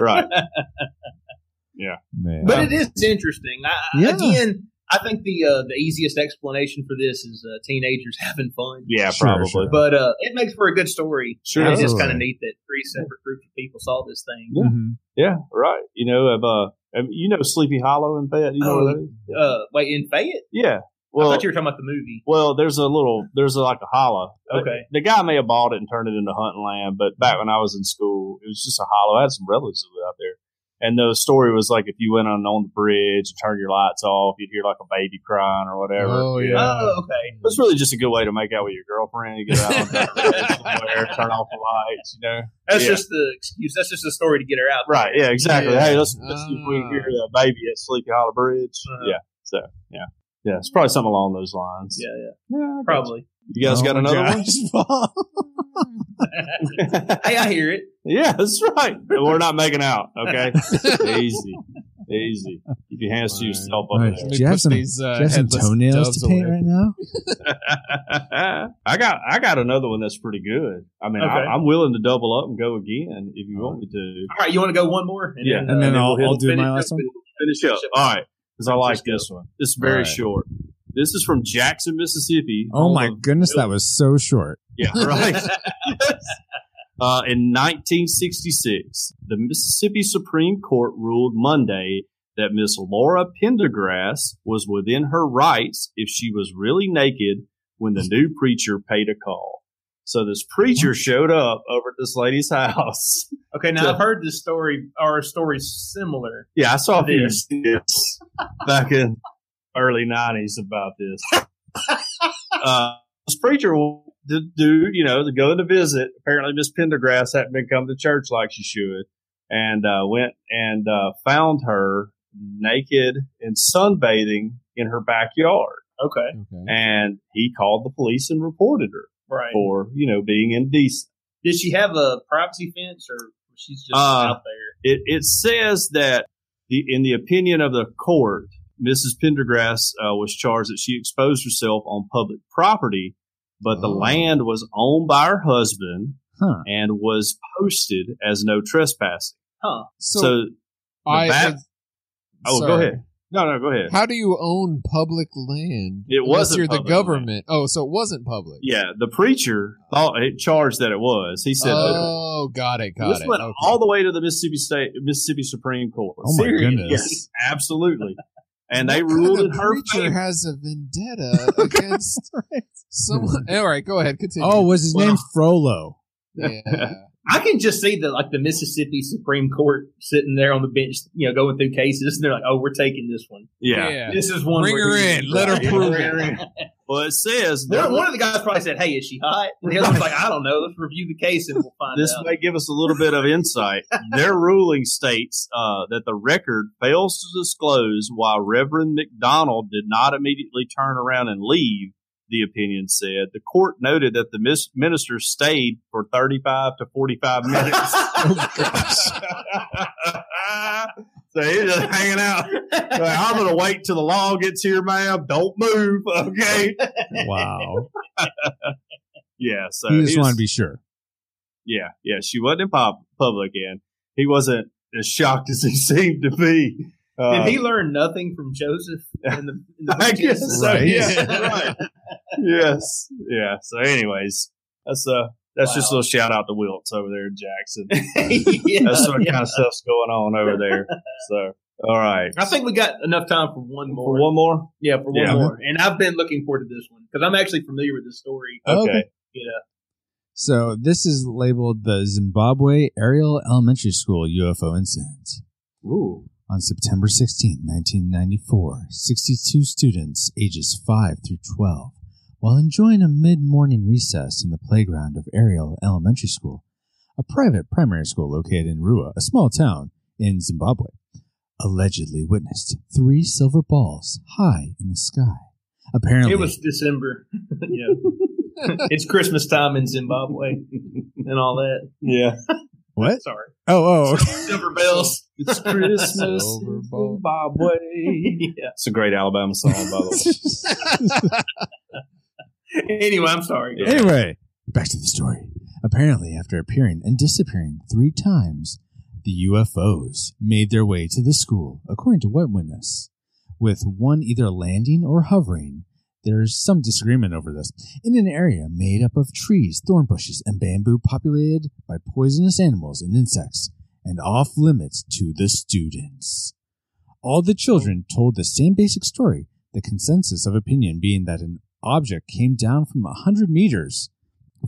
right. Yeah, man. But it is interesting. I, Yeah. Again, I think the uh, the easiest explanation for this is uh, teenagers having fun. Yeah, Sure, probably. sure. But uh, it makes for a good story. Sure And it's just kind of neat that three separate groups of people saw this thing. Mhm. Yeah, right. You know, of uh, um, you know Sleepy Hollow in Fayette. You know Oh, where that is? Uh, wait, in Fayette? Yeah. I Well, thought you were talking about the movie. well, there's a little, there's a, like a hollow. Okay. The guy may have bought it and turned it into hunting land, but back when I was in school, it was just a hollow. I had some relatives that lived out there. And the story was like if you went on on the bridge and turned your lights off, you'd hear like a baby crying or whatever. Oh, yeah. Oh, okay. It's really just a good way to make out with your girlfriend. You get out on the bridge somewhere, turn off the lights, you know. That's Yeah. just the excuse. That's just a story to get her out. there. Right. Yeah. Exactly. Yeah. Hey, let's, let's see if we can hear that baby at Sleepy Hollow Bridge. Uh-huh. Yeah. So yeah, yeah. It's probably something along those lines. Yeah, yeah. Yeah. I guess. Probably. You guys Oh, got another one? hey, I hear it. yeah, that's right. We're not making out. Okay. easy, easy. Keep your hands to Right. yourself All right. up Do you have some- these, uh, Do you have some toenails to paint away. right now? I got, I got another one that's pretty good. I mean, Okay. I, I'm willing to double up and go again if you want me to. All right, you want to go one more? And Yeah. then, And then uh, I'll- I'll do finish my last one? with- Finish up. All right, because I like Francisco. this one. It's very All right. short. This is from Jackson, Mississippi. Oh my of- goodness, that was so short. Yeah, right. uh, in 1966, the Mississippi Supreme Court ruled Monday that Miss Laura Pendergrass was within her rights if she was really naked when the new preacher paid a call. So this preacher showed up over at this lady's house. Okay, now So- I've heard this story, or stories similar. Yeah, I saw Yeah. these back in early '90s about this. Uh, this preacher did do, you know, to go to visit. Apparently, Miss Pendergrass hadn't been coming to church like she should, and uh, went and uh, found her naked and sunbathing in her backyard. Okay, Okay. And he called the police and reported her right. for, you know, being indecent. Did she have a privacy fence, or she's just Uh, out there? it, it says that the in the opinion of the court, Mrs. Pendergrass uh, was charged that she exposed herself on public property, but the Oh. land was owned by her husband Huh. and was posted as no trespassing. Huh? So, So, I. bat- oh, go ahead. No, no, go ahead. How do you own public land? It wasn't you're the public government. Oh, so it wasn't public. Yeah, the preacher thought it charged that it was. He said that Oh, got it, got this it. went Okay. all the way to the Mississippi State Mississippi Supreme Court. Oh my Seriously? goodness. Yes, absolutely. And they What ruled kind in of her preacher favor. has a vendetta against someone. All right, go ahead, continue. Oh, was his Well- name Frollo? yeah. I can just see the like the Mississippi Supreme Court sitting there on the bench, you know, going through cases. And they're like, "Oh, we're taking this one. Yeah. This is one. Bring her in. Let her prove it. Her. Well, it says One, one of the guys probably said, "Hey, is she hot?" And the other one's like, "I don't know. Let's review the case and we'll find this out." may give us a little bit of insight. Their ruling states uh, that the record fails to disclose why Reverend McDonald did not immediately turn around and leave. The opinion said the court noted that the mis- minister stayed for 35 to 45 minutes. Oh, gosh. So he's just hanging out. Like, I'm going to wait till the law gets here, ma'am. Don't move. Okay. Wow. Yeah. So he just was- wanted to be sure. Yeah, yeah, she wasn't in pub- public, and he wasn't as shocked as he seemed to be. Uh, Did he learn nothing from Joseph in the? In the I guess so. Right. Yeah, right. yes, yeah. So, anyways, that's uh, that's just a little shout out to Wilts over there in Jackson. Yeah, That's what yeah. kind of stuff's going on over there. So, all right, I think we got enough time for one more. for one more. yeah, for one Yeah. more. And I've been looking forward to this one because I'm actually familiar with this story. Okay. okay. Yeah. So this is labeled the Zimbabwe Ariel Elementary School UFO incident. Ooh. On September 16, 1994, 62 students ages 5 through 12, while enjoying a mid-morning recess in the playground of Ariel Elementary School, a private primary school located in Ruwa, a small town in Zimbabwe, allegedly witnessed three silver balls high in the sky. Apparently, It was December. yeah. it's Christmas time in Zimbabwe and all that. Yeah. what? Sorry. Oh, oh, okay. Silver bells. It's Christmas Silver in. Zimbabwe. yeah. It's a great Alabama song, by the way. Anyway, I'm sorry. Anyway, back to the story. Apparently, after appearing and disappearing three times, The UFOs made their way to the school, according to one witness, with one either landing or hovering. There is some disagreement over this. In an area made up of trees, thorn bushes, and bamboo populated by poisonous animals and insects, and off limits to the students. All the children told the same basic story, the consensus of opinion being that an object came down from a hundred meters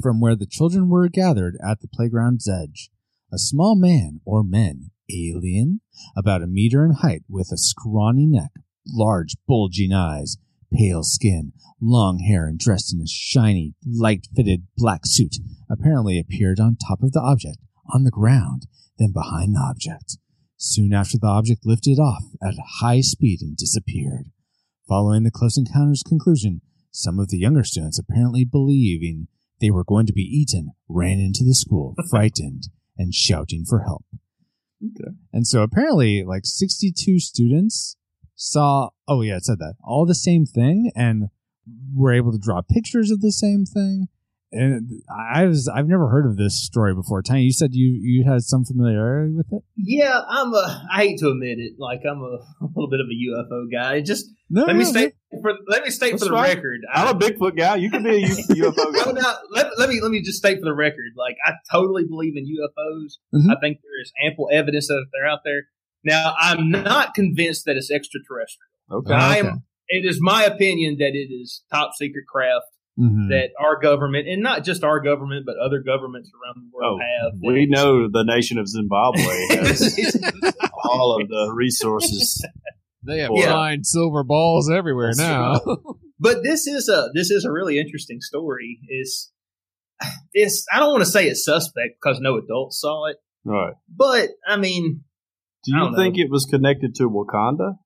from where the children were gathered at the playground's edge. A small man or men, alien, about a meter in height, with a scrawny neck, large bulging eyes, pale skin, long hair, and dressed in a shiny, light fitted black suit, apparently appeared on top of the object, on the ground, then behind the object. Soon after the object lifted off at high speed and disappeared. Following the close encounter's conclusion, some of the younger students, apparently believing they were going to be eaten, ran into the school, frightened and shouting for help. Okay. And so apparently, like 62 students saw, oh, yeah, it said that, all the same thing and were able to draw pictures of the same thing. And I was, I've never heard of this story before. Tiny, you said you, you had some familiarity with it? Yeah, I'm a. I hate to admit it, like I'm a, a little bit of a UFO guy. Just No, let me no, state for let me state That's for the right. record. I'm a Bigfoot guy. You can be a UFO Well, guy. now, let, let me let me just state for the record, like I totally believe in UFOs. Mhm. I think there is ample evidence that they're out there. Now, I'm not convinced that it's extraterrestrial. Okay. I okay. am. It is my opinion that it is top secret craft Mhm. that our government, and not just our government, but other governments around the world Oh, have. We know the nation of Zimbabwe has all of the resources. They have Yeah. silver balls everywhere That's now. but this is a this is a really interesting story. Is it's I don't want to say it's suspect because no adults saw it, Right. but I mean, Do I you don't think it was connected to Wakanda?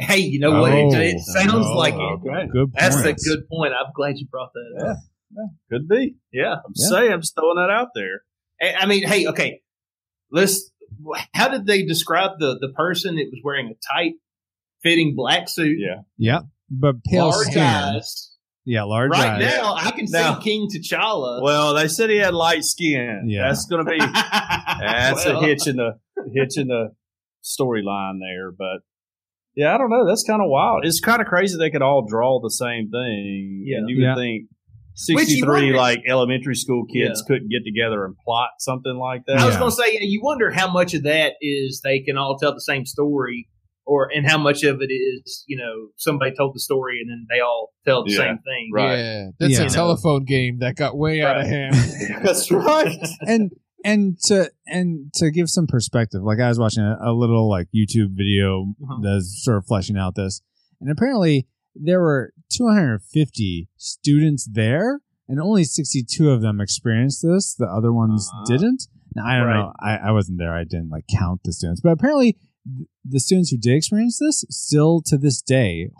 Hey, you know what? It, Oh, it sounds oh, like it. Okay. Good That's a good point. I'm glad you brought that up. Could be. Yeah. I'm Yeah. saying, I'm just throwing that out there. I I mean, hey, okay. Let's. How did they describe the the person? It was wearing a tight fitting black suit, Yeah. Yeah, but pale large skin. eyes. Yeah, large Right eyes. now, I can Now- see King T'Challa. Well, they said he had light skin. Yeah. That's going to be that's Well, a hitch in the hitch in the storyline there. But yeah, I don't know. That's kind of wild. It's kind of crazy they could all draw the same thing. Yeah. and you would Yeah. think. 63 wonder- like elementary school kids Yeah. couldn't get together and plot something like that. I was Yeah. going to say, you, you wonder how much of that is they can all tell the same story, or and how much of it is you know somebody told the story and then they all tell the Yeah. same thing. Right. Yeah, that's Yeah. a telephone game that got way out of hand. That's right. and and to and to give some perspective, like I was watching a, a little like YouTube video Uh-huh. that's sort of fleshing out this, and apparently there were 250 students there, and only 62 of them experienced this. The other ones Uh-huh. didn't. Now I don't Right. know. I, I wasn't there. I didn't like count the students, but apparently the students who did experience this still to this day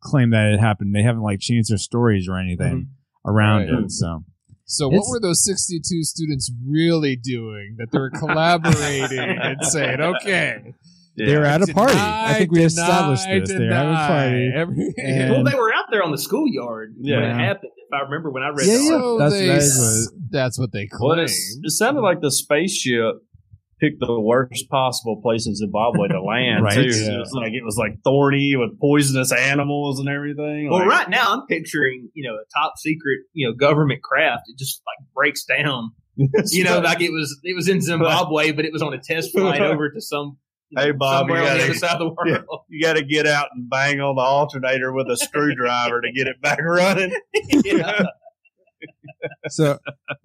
claim that it happened. They haven't like changed their stories or anything around Right. it. So So, what It's- were those 62 students really doing that they were collaborating and saying, okay, they were at a party. I think we established deny, this. They were having a party. Every- And- Well, they were out there on the schoolyard when Yeah. it happened. If I remember when I read Yeah, the yeah. article. So That's- they- that is that's what they Well, claim. it's, it sounded like the spaceship picked the worst possible place in Zimbabwe to land Right. too. Yeah. It was like it was like thorny with poisonous animals and everything. Well, Like, right now I'm picturing you know a top secret you know government craft. It just like breaks down. You know, like it was it was in Zimbabwe, but it was on a test flight over to some. Hey, Bob, somewhere you gotta- other of the Yeah. you got to get out and bang on the alternator with a screwdriver to get it back running. Yeah. So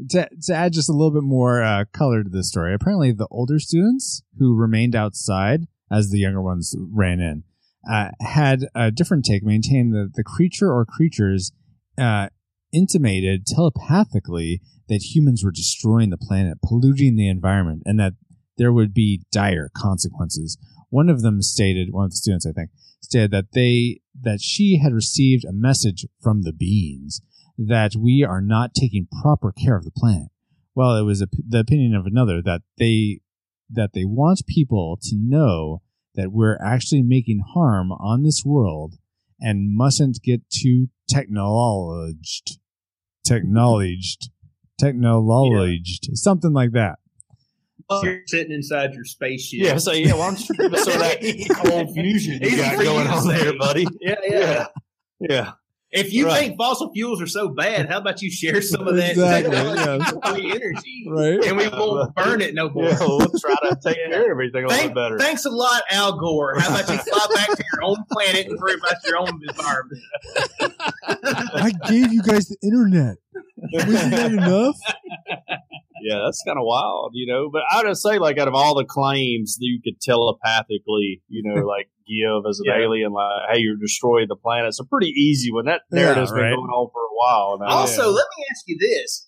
to, to add just a little bit more uh, color to this story, apparently the older students who remained outside as the younger ones ran in uh, had a different take, maintained that the creature or creatures uh, intimated telepathically that humans were destroying the planet, polluting the environment, and that there would be dire consequences. One of them stated, one of the students, I think, stated that they that she had received a message from the beings that we are not taking proper care of the planet. Well, it was a, the opinion of another that they that they want people to know that we're actually making harm on this world and mustn't get too technologed, technologed, technologed, something like that. You're sitting inside your spaceship. Yeah, so yeah, why don't you give us some of that cold fusion you got going on there, say. buddy? yeah, yeah. Yeah. If you Right. think fossil fuels are so bad, how about you share some of that Exactly, technology yes. for free energy, Right? and we won't burn it no more. Yeah, we'll try to take care of everything a little Thank- bit better. Thanks a lot, Al Gore. How about you fly back to your own planet and worry about your own environment? I gave you guys the internet. Wasn't that enough? Yeah, that's kind of wild, you know. But I would say, like, out of all the claims that you could telepathically, you know, like give as an Yeah. alien, like, hey, you're destroying the planet, it's a pretty easy one. That Yeah, narrative's been going on for a while. Now. Also, let me ask you this.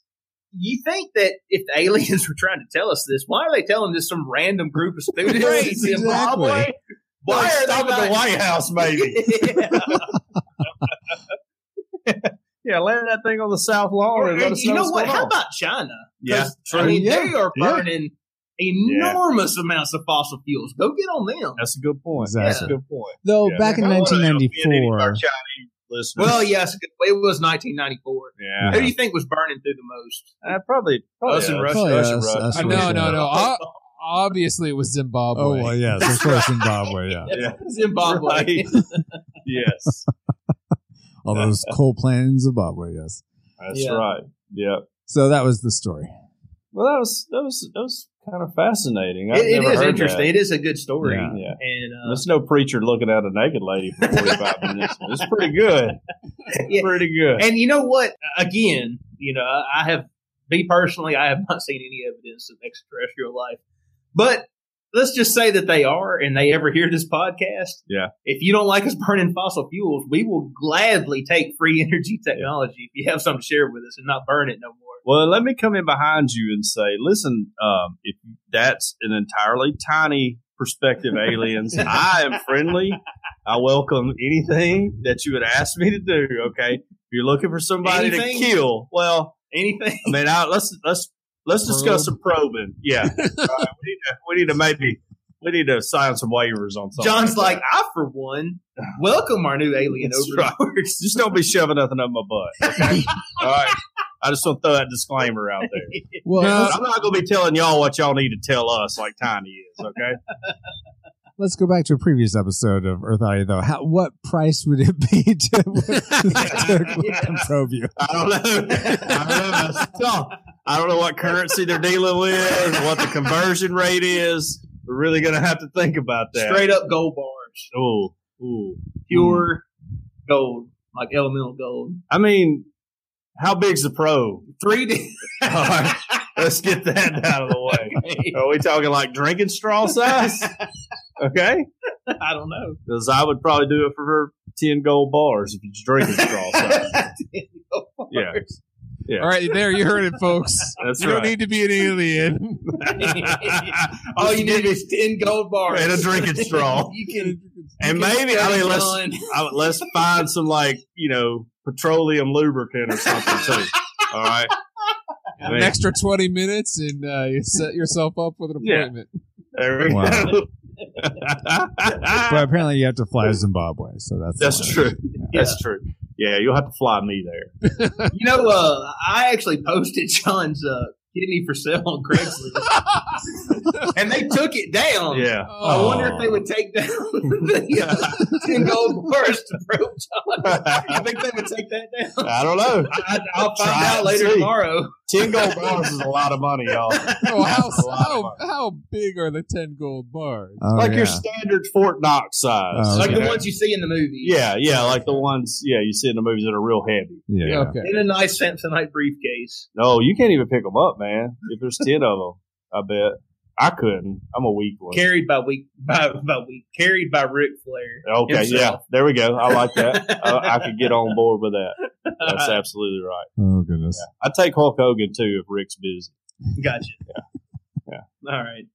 You think that if the aliens were trying to tell us this, why are they telling this some random group of students in Zimbabwe? exactly. Why Why are they stop at the White House, maybe? Yeah, land that thing on the South Lawn and let us you know what? How on. about China? Yeah, true. I mean, Yeah, they are yeah. burning enormous amounts of fossil fuels. Go get on them. That's a good point. Exactly. That's a good point. Though Yeah. back in I don't wanna offend any of 1994, listeners. Well, yes, it was 1994. yeah. Who do you think was burning through the most? Uh, probably, probably Us and Russia. Probably Us us, Russia. us Uh, no, Russia. no, no. O- obviously, it was Zimbabwe. Oh well, yes, of course, Zimbabwe. Yeah, Yeah. Zimbabwe. Right. yes, all those coal plants in Zimbabwe. Yes. that's Yeah. right. Yeah. So that was the story. Well, that was that was that was kind of fascinating. I've It, it never is interesting. That. It is a good story. Yeah. Yeah. And uh, There's no preacher looking at a naked lady for 45 minutes. It's pretty good. Yeah. Pretty good. and you know what? Again, you know, I I have me personally, I have not seen any evidence of extraterrestrial life. But let's just say that they are, and they ever hear this podcast. Yeah. If you don't like us burning fossil fuels, we will gladly take free energy technology if you have something to share with us and not burn it no more. Well, let me come in behind you and say, listen, um, if that's an entirely tiny perspective, aliens, I am friendly. I welcome anything that you would ask me to do. Okay, if you're looking for somebody Anything? to kill, well, Anything? I mean, I, let's let's let's discuss some probing. Yeah, All right, we need to we need to maybe we need to sign some waivers on something. John's like like, I for one welcome our new alien That's over right. Just don't be shoving nothing up my butt. okay? All right. I just want to throw that disclaimer out there. Well, I'm not going to be telling y'all what y'all need to tell us like Tiny is, okay? Let's go back to a previous episode of Earth Oddity, though. How, what price would it be to, to probe you? I don't know. I don't know. I don't know what currency they're dealing with, what the conversion rate is. We're really going to have to think about that. Straight up gold bars. Ooh, ooh. Pure gold. Like elemental gold. I mean, how big's the probe? 3D. All right. Let's get that out of the way. Are we talking like drinking straw size? Okay. I don't know. Because I would probably do it for her 10 gold bars if it's drinking straw size. Yeah. Yeah. All right, there you heard it, folks. That's you don't need to be an alien. All you need is 10 gold bars. and a drinking straw. you can. And you can maybe, I mean, let's, I, let's find some like, you know, petroleum lubricant or something too. All right. I An extra 20 minutes and uh, you set yourself up with an Yeah. appointment. there we Wow. go. But apparently, you have to fly to Zimbabwe, so that's That's true. That's true. Yeah, you'll have to fly me there. You know, uh, I actually posted John's uh, kidney for sale on Craigslist, and they took it down. Yeah. I wonder if they would take down the uh, 10 gold bars to probe John. I think they would take that down. I don't know. I, I'll find Try out later see. tomorrow. Ten gold bars is a lot of money, y'all. Oh, how, That's a lot of how, money. how big are the 10 gold bars? Oh, like your standard Fort Knox size. Oh, Like okay. the ones you see in the movies. Yeah, yeah, like the ones, yeah, you see in the movies that are real heavy. yeah. Okay. In a nice Samsonite briefcase. No, you can't even pick them up, man. If there's ten of them, I bet I couldn't. I'm a weak one. Carried by week by by week. Carried by Ric Flair. Okay, yeah, there we go. I like that. I, I could get on board with that. That's absolutely right. Oh goodness. I'd take Hulk Hogan too if Rick's busy. Gotcha. Yeah. Yeah. All right.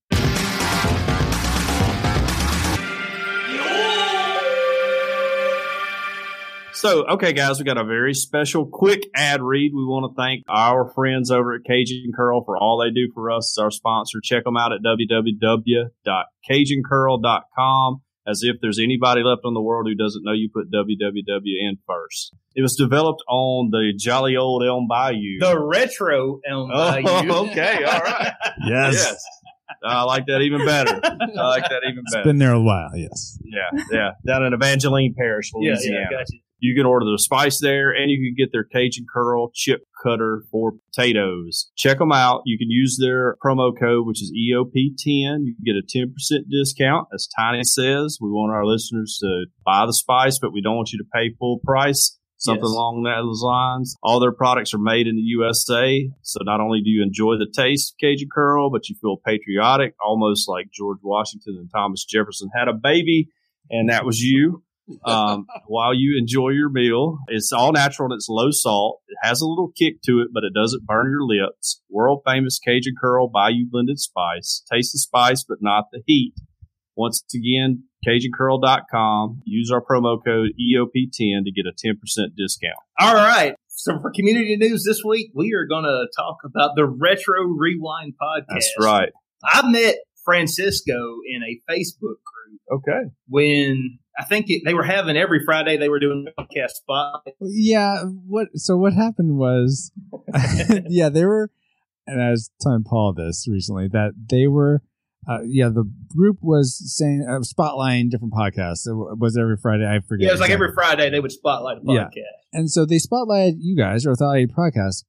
So, okay, guys, we got a very special quick ad read. We want to thank our friends over at Cajun Curl for all they do for us as our sponsor. Check them out at www.cajuncurl.com. As if there's anybody left in the world who doesn't know you put www in first. It was developed on the jolly old Elm Bayou. The retro Elm Oh, Bayou. okay, all right. Yes. yes. I like that even better. I like that even better. It's been there a while, yes. Yeah, yeah. Down in Evangeline Parish, Yeah, Louisiana. yeah, gotcha. You can order the spice there, and you can get their Cajun Curl chip cutter for potatoes. Check them out. You can use their promo code, which is E EOP10. You can get a 10% discount. As Tiny says, we want our listeners to buy the spice, but we don't want you to pay full price. Something Yes. along those lines. All their products are made in the USA. So not only do you enjoy the taste of Cajun Curl, but you feel patriotic, almost like George Washington and Thomas Jefferson had a baby, and that was you um, while you enjoy your meal. It's all natural and it's low salt. It has a little kick to it, but it doesn't burn your lips. World famous Cajun Curl Bayou blended spice. Taste the spice, but not the heat. Once again, CajunCurl.com. Use our promo code EOP10 to get a 10% discount. All right. So for community news this week, we are going to talk about the Retro Rewind podcast. That's right. I met Francisco in a Facebook group Okay. when I think it, they were having every Friday they were doing podcast spot. Yeah. What? So what happened was, yeah, they were, and I was telling Paul this recently that they were, uh, yeah, the group was saying uh, spotlighting different podcasts. It w- was every Friday. I forget. Yeah, it was like every Friday they would spotlight a Yeah. podcast. and so they spotlighted you guys or Earth Oddity Podcast,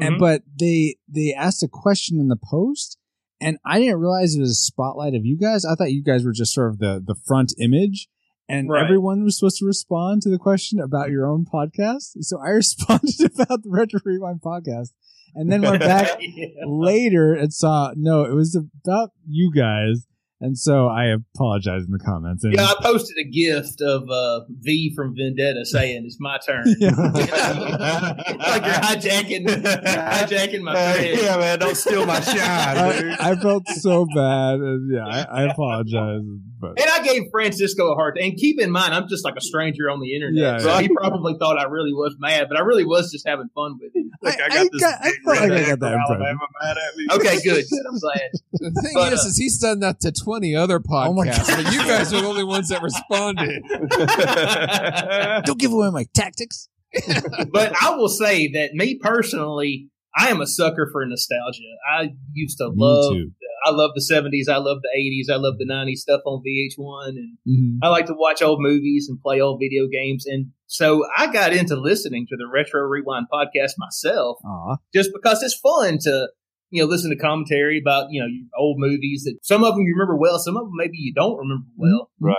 and Mhm. but they they asked a question in the post, and I didn't realize it was a spotlight of you guys. I thought you guys were just sort of the the front image, and Right. everyone was supposed to respond to the question about your own podcast. So I responded about the Retro Rewind podcast, and then went back Yeah. later and saw no, it was about you guys. And so I apologize in the comments. And Yeah, I posted a gift of uh, V from Vendetta saying it's my turn. Yeah. like you're hijacking, hijacking my Uh, yeah, man, don't steal my shine, dude. I, I felt so bad. And yeah, I, I apologize. But And I gave Francisco a hard time. And keep in mind, I'm just like a stranger on the internet. Yeah, so yeah. he probably thought I really was mad, but I really was just having fun with him. Look, I- I, I got got- I felt like I got that impression. Alabama mad at me. Okay, good. good. I'm glad. The thing But, is, uh, is he's done that to 20 other Oh podcasts, but you guys are the only ones that responded. don't give away my tactics. but I will say that me personally, I am a sucker for nostalgia. I used to love, Me too. I love the 70s. I love the 80s. I love the 90s stuff on VH1. And Mhm. I like to watch old movies and play old video games. And so I got into listening to the Retro Rewind podcast myself Aw. just because it's fun to, you know, listen to commentary about, you know, old movies that some of them you remember well, some of them maybe you don't remember well. Right.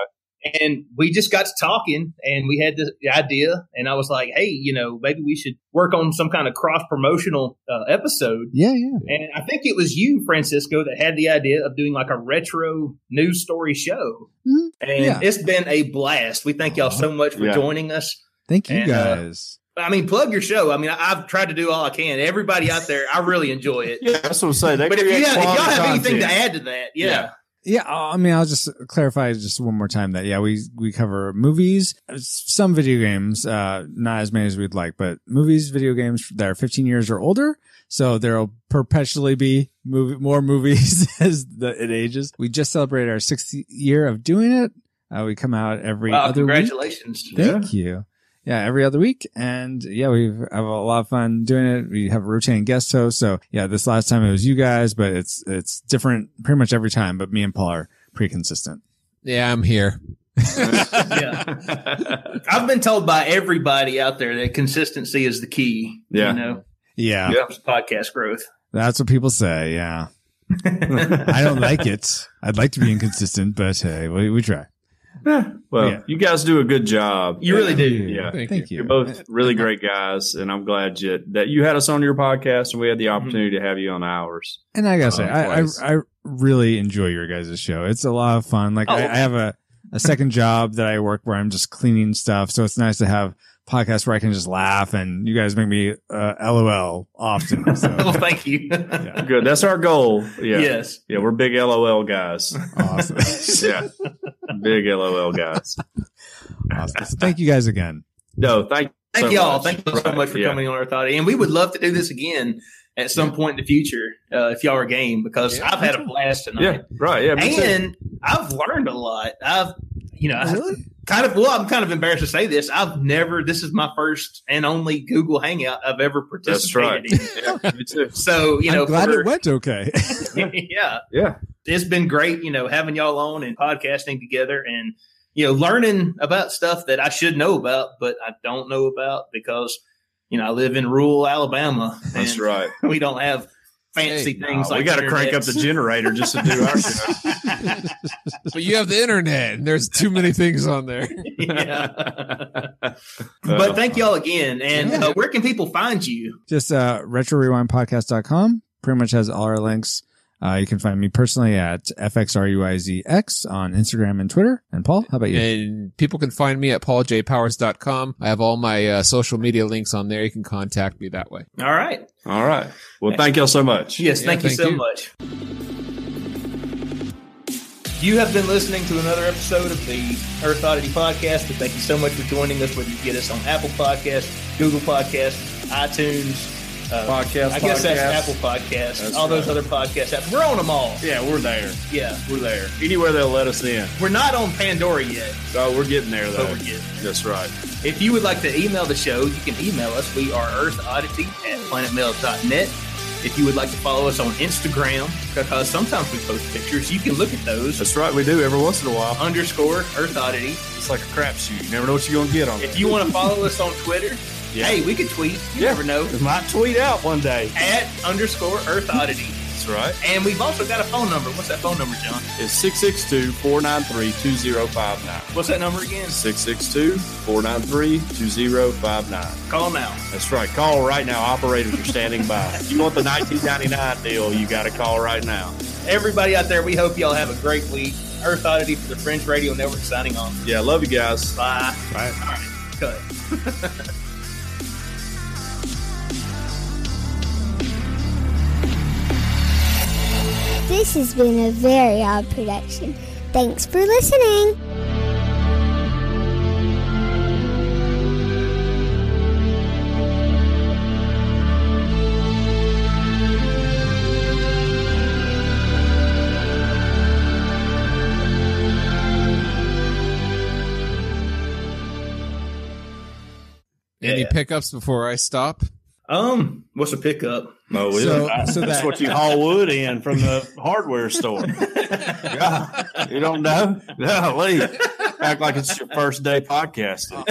And we just got to talking and we had this idea and I was like, Hey, you know, maybe we should work on some kind of cross promotional uh, episode. Yeah, yeah. And I think it was you, Francisco, that had the idea of doing like a retro news story show. Mhm. And Yeah. it's been a blast. We thank y'all so much for Yeah. joining us. Thank you And, uh, guys. I mean, plug your show. I mean, I, I've tried to do all I can. Everybody out there, I really enjoy it. Yeah, that's what I'm saying. They But if, you have, if y'all quality have anything to add to that, yeah. Yeah. Yeah, I mean, I'll just clarify just one more time that yeah, we we cover movies, some video games, uh, not as many as we'd like, but movies, video games that are 15 years or older. So there'll perpetually be movie, more movies as the, it ages. We just celebrated our sixth year of doing it. Uh, we come out every Wow, other week. congratulations. Thank you. Yeah, every other week. And yeah, we have a lot of fun doing it. We have a rotating guest host. So yeah, this last time it was you guys, but it's, it's different pretty much every time, but me and Paul are pretty consistent. Yeah, I'm here. Yeah. I've been told by everybody out there that consistency is the key. Yeah. You know, Yeah, Yeah. podcast growth. that's what people say. Yeah. I don't like it. I'd like to be inconsistent, but hey, we, we try. Well, Yeah. you guys do a good job. You really do. Yeah. Thank, Thank you. you. You're both really great guys, and I'm glad you, that you had us on your podcast and we had the opportunity to have you on ours. And I gotta say, Uh, I, I. I really enjoy your guys' show. It's a lot of fun. Like Oh. I, I have a, a second job that I work where I'm just cleaning stuff. So it's nice to have podcasts where I can just laugh and you guys make me, uh, LOL often. well, thank you. Yeah. Good. That's our goal. Yeah. Yes. Yeah. We're big LOL guys. awesome. yeah. Big LOL guys. awesome. So thank you guys again. No, thank Thank so y'all. much. Thank you so much for yeah. coming on our thought. And we would love to do this again at some point in the future uh, if y'all are game because Yeah, I've had a blast tonight. Yeah. Right. Yeah. me too. and I've learned a lot. I've, you know, I kind of, well, I'm kind of embarrassed to say this. I've never, this is my first and only Google Hangout I've ever That's right. participated in. Yeah, me too. So, you know, I'm glad for- it went okay. yeah. Yeah. it's been great, you know, having y'all on and podcasting together and, you know, learning about stuff that I should know about, but I don't know about because, you know, I live in rural Alabama. That's and right. We don't have fancy Hey, things like we got to crank up the generator just to do our show. But you have the internet, and there's too many things on there. yeah. but thank y'all again. And uh, where can people find you? Just uh, retrorewindpodcast.com pretty much has all our links. Uh, you can find me personally at FXRUIZX on Instagram and Twitter. And Paul, how about you? And people can find me at pauljpowers.com. I have all my uh, social media links on there. You can contact me that way. All right. All right. Well, thank y'all so much. Yes, Yeah, thank you thank so you. much. You have been listening to another episode of the Earth Oddity Podcast. And thank you so much for joining us, whether you get us on Apple Podcasts, Google Podcasts, iTunes, uh, Podcast, I guess that's. Apple Podcasts, That's all those other podcast apps. We're on them all. Yeah, we're there. Yeah. We're there. Anywhere they'll let us in. We're not on Pandora yet, Oh, we're getting there, though. but we're getting there. That's right. If you would like to email the show, you can email us. We are earthoddity at planetmail.net. If you would like to follow us on Instagram, because sometimes we post pictures, you can look at those. That's right. We do every once in a while. Underscore Earth Oddity. It's like a crapshoot. You never know what you're going to get on If you want to follow us on Twitter, Yeah. hey, we could tweet. You Yeah. never know. It might tweet out one day. At underscore Earth Oddity. That's right. And we've also got a phone number. What's that phone number, John? It's 662 493 2059. What's that number again? 662 493 2059. Call now. That's right. Call right now. Operators are standing by. If you want the 1999 deal, you got to call right now. Everybody out there, we hope y'all have a great week. Earth Oddity for the French Radio Network signing off. Yeah, love you guys. Bye. Bye. All right, cut. This has been a very odd production. Thanks for listening. Any Yeah. pickups before I stop? Um, what's a pickup? No, So- I- so that's that- what you haul wood in from the hardware store. Yeah, you don't know? No, Lee. Act like it's your first day podcasting.